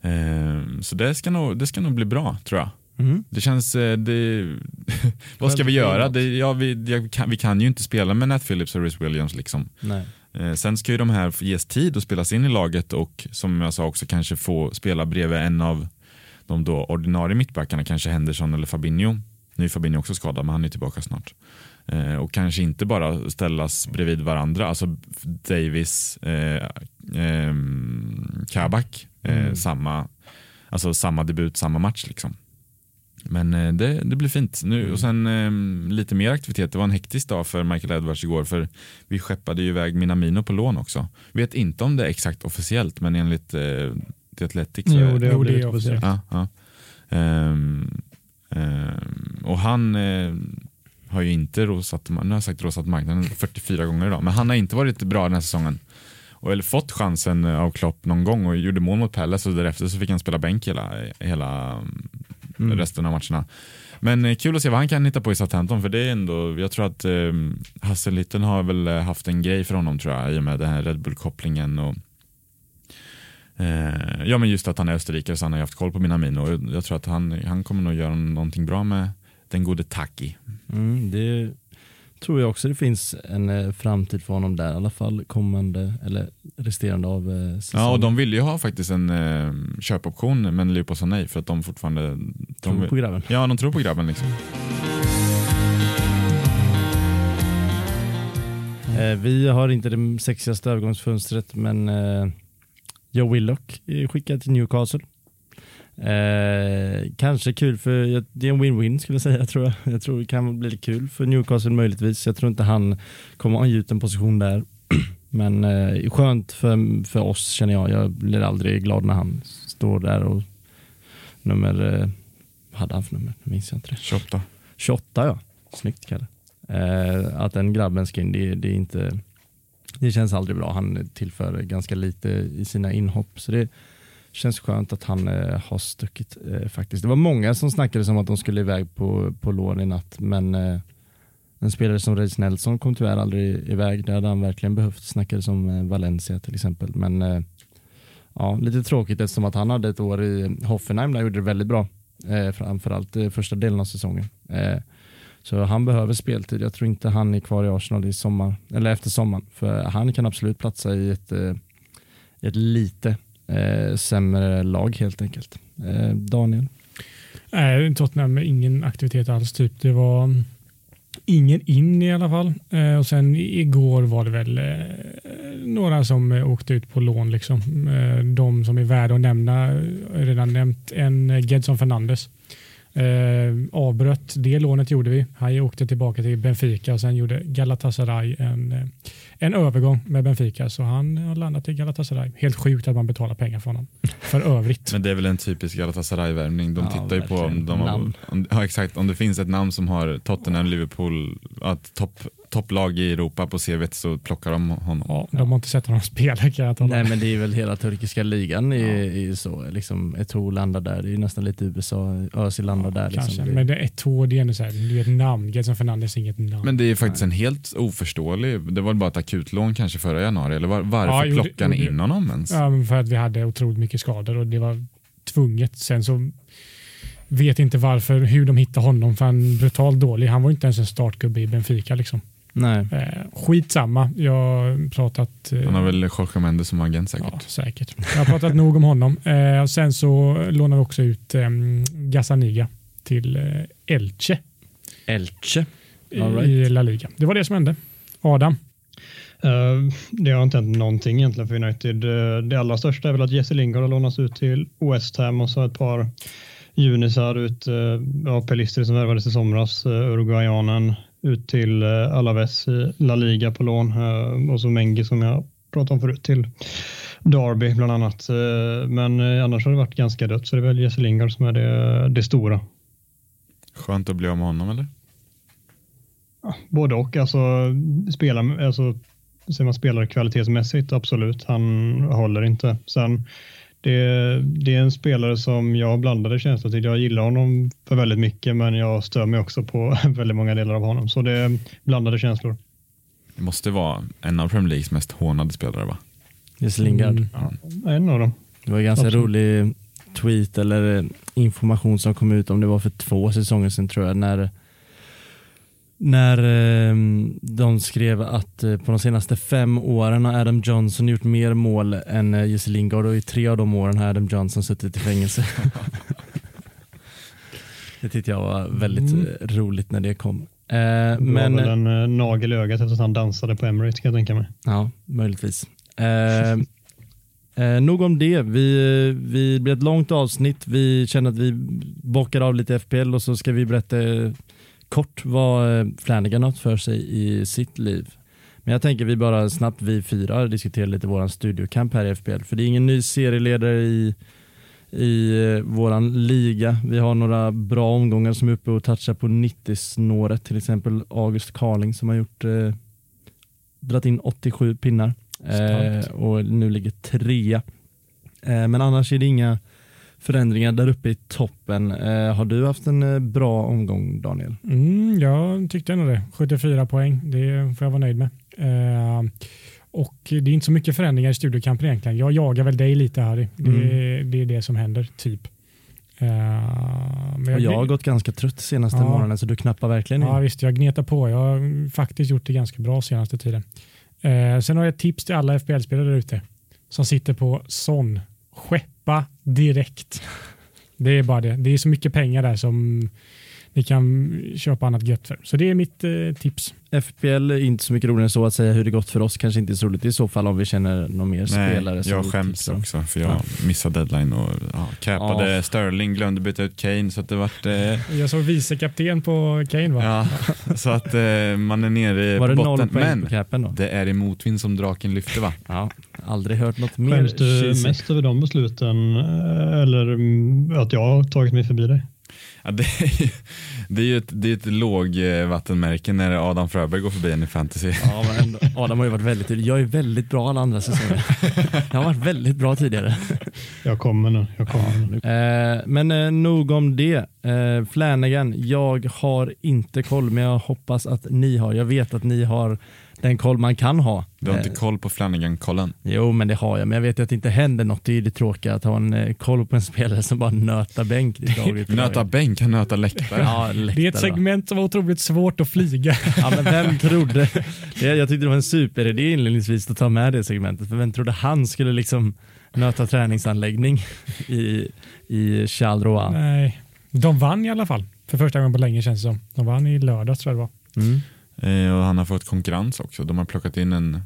Eh, så det ska, nog, det ska nog bli bra tror jag. Mm. Det känns, eh, det, vad ska vi göra? Det, ja, vi, kan, vi kan ju inte spela med Nat Phillips och Rhys Williams liksom. Nej. Eh, Sen ska ju de här ges tid att spelas in i laget och som jag sa också kanske få spela bredvid en av de då ordinarie mittbackarna, kanske Henderson eller Fabinho. Nu är Fabinho också skadad men han är tillbaka snart. Eh, och kanske inte bara ställas bredvid varandra, alltså Davis, eh, eh, Kabak, eh, Mm. samma, alltså samma debut, samma match liksom. Men eh, det, det blir fint. Nu, Mm. och sen eh, lite mer aktivitet. Det var en hektisk dag för Michael Edwards igår för vi skeppade ju iväg Minamino på lån också. Vet inte om det är exakt officiellt men enligt eh, The Athletic så Jo, det har Jo, det är blivit officiellt. Ja, ja. Ehm, ehm, och han eh, har ju inte rosat, nu har jag sagt rosat marknaden 44 gånger idag, men han har inte varit bra den här säsongen. Och, eller fått chansen av Klopp någon gång och gjorde mål mot Palace och därefter så fick han spela bänk hela, hela Mm. resten av matcherna. Men eh, kul att se vad han kan hitta på i Southampton för det är ändå, jag tror att eh, Hasselitten har väl eh, haft en grej för honom tror jag i och med den här Red Bull-kopplingen och eh, ja men just att han är österrikare så han har ju haft koll på Minamino och jag tror att han, han kommer nog göra någonting bra med den gode Taki. Mm, det tror jag också det finns en eh, framtid för honom där, i alla fall kommande eller resterande av eh, säsongen. Ja och de ville ju ha faktiskt en eh, köpoption men Liverpool sa nej för att de fortfarande de, tror på grabben. Ja de tror på grabben liksom. Eh, vi har inte det sexigaste övergångsfönstret men eh, Joe Willock är skickad till Newcastle. Eh, kanske kul för, det är en win-win skulle jag säga tror jag. Jag tror det kan bli kul för Newcastle möjligtvis. Jag tror inte han kommer ha en position där. Men eh, skönt för, för oss känner jag. Jag blir aldrig glad när han står där och nummer eh, hade han för nummer? Nu minns jag inte det. 28. 28 ja. Snyggt Kalle. Eh, att den grabben ska in, det, det, är inte, det känns aldrig bra. Han tillför ganska lite i sina inhopp. Så det känns skönt att han eh, har stuckit eh, faktiskt. Det var många som snackade om att de skulle iväg på, på lån i natt. Men eh, en spelare som Reis Nelson kom tyvärr aldrig iväg. Det hade han verkligen behövt. Snackade som eh, Valencia till exempel. Men eh, ja, lite tråkigt eftersom att han hade ett år i Hoffenheim där han gjorde det väldigt bra. Eh, framförallt eh, första delen av säsongen. Eh, så han behöver speltid. Jag tror inte han är kvar i Arsenal i sommar, eller efter sommaren. För han kan absolut platsa i ett, eh, ett lite eh, sämre lag helt enkelt. Eh, Daniel? Nej, Tottenham ingen aktivitet alls. Typ. Det var mm, ingen in i alla fall. Eh, och sen igår var det väl eh, några som eh, åkte ut på lån. Liksom. Eh, de som är värda att nämna, jag har redan nämnt en eh, Gedson Fernandes. Eh, avbröt det lånet gjorde vi. Han åkte tillbaka till Benfica och sen gjorde Galatasaray en, eh, en övergång med Benfica. Så han har landat i Galatasaray. Helt sjukt att man betalar pengar för honom. För övrigt. Men det är väl en typisk Galatasaray-värvning. De Ja, tittar ju på om, de har, om, ja, exakt, om det finns ett namn som har Tottenham, Liverpool, att topp, topplag i Europa på CVt så plockar de honom. Ja, de har inte sett honom spela kan jag tala. Nej men det är väl hela turkiska ligan i, i så. Liksom, Eto'o landar där. Det är nästan lite USA. Özil landar där. Kanske, Liksom. men det är två, det är ändå så här, det är ett namn. Gedson Fernandes är inget namn. Men det är faktiskt en helt oförståelig, det var bara ett akutlån kanske förra januari, eller var, varför Ja, plockar ni in honom ens? Ja, men för att vi hade otroligt mycket skador och det var tvunget. Sen så vet inte varför, hur de hittade honom för han är brutalt dålig. Han var inte ens en startgubbe i Benfica. Liksom. Nej. Eh, skitsamma, jag har pratat... Eh, Han har väl Jorge Mendes som agent säkert. Ja, säkert. Jag har pratat nog om honom. Eh, och sen så lånar vi också ut eh, Gazzaniga till eh, Elche Elche. right. i La Liga. Det var det som hände. Adam? Eh, Det har inte hänt någonting egentligen för United. Eh, Det allra största är väl att Jesse Lingard har lånats ut till West Ham och så ett par junisar ut. eh, Ja, Pelistri som värvades i somras, Uruguayanen, ut till eh, Alaves i La Liga på lån och så Mengi som jag pratade om förut till Derby bland annat. Eh, Men eh, annars har det varit ganska dött så det är väl Jesse Lingard som är det, det stora. Skönt att bli av med honom eller? Både och. Alltså, spela, alltså, ser man spelare kvalitetsmässigt, absolut. Han håller inte. Sen, det, det är en spelare som jag har blandade känslor till. Jag gillar honom för väldigt mycket, men jag stör mig också på väldigt många delar av honom. Så det är blandade känslor. Det måste vara en av Premier Leagues mest hånade spelare va? Jesse Lingard. Mm. Ja, en av dem. Det var en ganska Absolut. rolig tweet eller information som kom ut om det var för två säsonger sedan tror jag när när eh, de skrev att eh, på de senaste fem åren har Adam Johnson gjort mer mål än eh, Jesse Lingard och i tre av de åren har Adam Johnson suttit i fängelse. det tyckte jag var väldigt Mm. eh, roligt när det kom. Eh, Det var men, väl en eh, nagel i ögat efter att han dansade på Emirates kan jag tänka mig. Ja, möjligtvis. Eh, eh, nog om det. Vi, vi blir ett långt avsnitt. Vi känner att vi bockar av lite FPL och så ska vi berätta eh, kort vad eh, Flanagan har för sig i sitt liv. Men jag tänker vi bara snabbt, vi fyra, diskuterar lite våran studiokamp här i FPL. För det är ingen ny serieledare i, i eh, våran liga. Vi har några bra omgångar som är uppe och touchar på 90-snåret. Till exempel August Carling som har gjort eh, dragit in 87 pinnar eh, och nu ligger trea. Eh, men annars är det inga förändringar där uppe i toppen. Eh, har du haft en eh, bra omgång Daniel? Mm, jag tyckte ändå det. 74 poäng, det får jag vara nöjd med. Eh, och det är inte så mycket förändringar i studiokampen egentligen. Jag jagar väl dig lite Harry. Det, Mm. det är det som händer, typ. Men Och jag har gått ganska trött senaste Ja. månaden så du knappar verkligen in. Ja visst, jag gnetar på. Jag har faktiskt gjort det ganska bra senaste tiden. Eh, sen har jag ett tips till alla FBL-spelare där ute som sitter på sån. Skeppa direkt. Det är bara det. Det är så mycket pengar där som ni kan köpa annat gött för. Så det är mitt eh, tips. FPL är inte så mycket roligare än så att säga hur det gått för oss kanske inte är så roligt i så fall om vi känner någon mer spelare. som jag skäms också för jag missade deadline och ja, capade Ja. Sterling, glömde byta ut Kane så att det vart eh, Jag såg vicekapten på Kane va? ja, så att eh, man är nere Var på det noll botten. poäng Men på capen då? det är i motvind som draken lyfter va? Ja, aldrig hört något mer. Skäms du mest över de besluten eh, eller att jag har tagit mig förbi dig? Ja, det, är ju, det är ju ett, det är ett lågvattenmärke när Adam Fröberg går förbi en i fantasy. Ja, men ändå, Adam har ju varit väldigt tydlig. Jag är väldigt bra alla andra säsonger. Jag har varit väldigt bra tidigare. Jag kommer nu. Jag kommer nu. Eh, men eh, nog om det. Eh, Flanagan, jag har inte koll men jag hoppas att ni har. Jag vet att ni har den koll man kan ha. Du har inte Eh, koll på Flanagan-kollen? Jo, men det har jag. Men jag vet att det inte händer något. Det är ju det tråkiga att ha en eh, koll på en spelare som bara nötar bänk. Nöta bänk, han nöta läktare. Ja, Det är ett läktare, segment som var otroligt svårt att flyga. Ja, men vem trodde? Det, jag tyckte det var en superidé inledningsvis att ta med det segmentet. För vem trodde han skulle liksom nöta träningsanläggning i, i Charleroi? Nej. De vann i alla fall. För första gången på länge känns det som. De vann i lördags tror jag det var. Mm. Eh, och han har fått konkurrens också. De har plockat in en,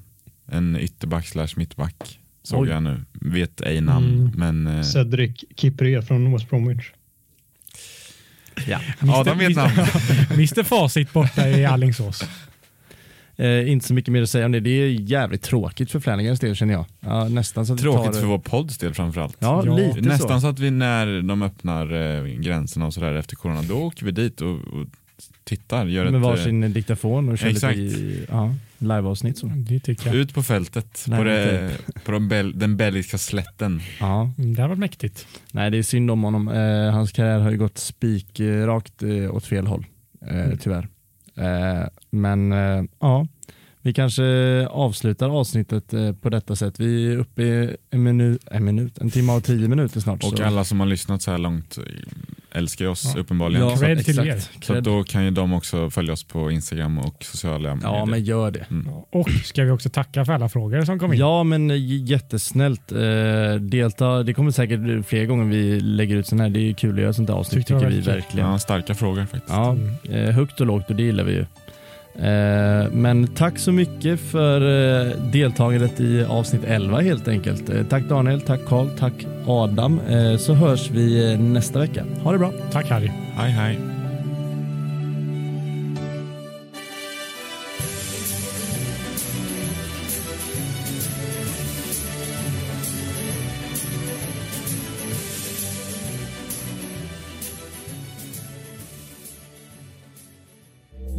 en ytterback slash mittback. Såg Oj. jag nu. Vet ej namn, Mm. men eh, Cedric Kipré från West Bromwich. Ja. Adam vet namn. Mr Facit borta i Alingsås. Eh, inte så mycket mer att säga om det. Det är jävligt tråkigt för Flanagans del känner jag. Ja, nästan så Tråkigt tar, för vår podds del framförallt. Ja, Ja. lite Nästan så. så. att vi när de öppnar eh, gränserna och sådär efter corona, då åker vi dit och, och tittar. Gör Med ett, varsin diktafon och kör exakt. lite i, ja, liveavsnitt. Så. Det tycker eh, jag. ut på fältet, Nej, på, det, på de bel, den belgiska slätten. Ja. Mm, Det här var mäktigt. Nej, det är synd om honom. Eh, hans karriär har ju gått spik eh, rakt eh, åt fel håll, eh, tyvärr. Eh, men eh, ja, vi kanske avslutar avsnittet eh, på detta sätt. Vi är uppe i en minut, en, minut, en timme och tio minuter snart. Och så. alla som har lyssnat så här långt eh, älskar ju oss Ja. uppenbarligen. Ja, så Cred till exakt. er. så då kan ju de också följa oss på Instagram och sociala Ja, medier. men gör det. Och ska vi också tacka för alla frågor som kom in. Ja, men eh, jättesnällt. Eh, delta. Det kommer säkert fler gånger vi lägger ut sådana här. Det är kul att göra sånt här avsnitt tycker var vi verkligen. Ja, starka frågor faktiskt. Ja, eh, högt och lågt och det gillar vi ju. Eh, men tack så mycket för eh, deltagandet i avsnitt 11 helt enkelt. Eh, tack Daniel, tack Karl, tack Adam. Så hörs vi nästa vecka. Ha det bra. Tack Harry. Hej hej.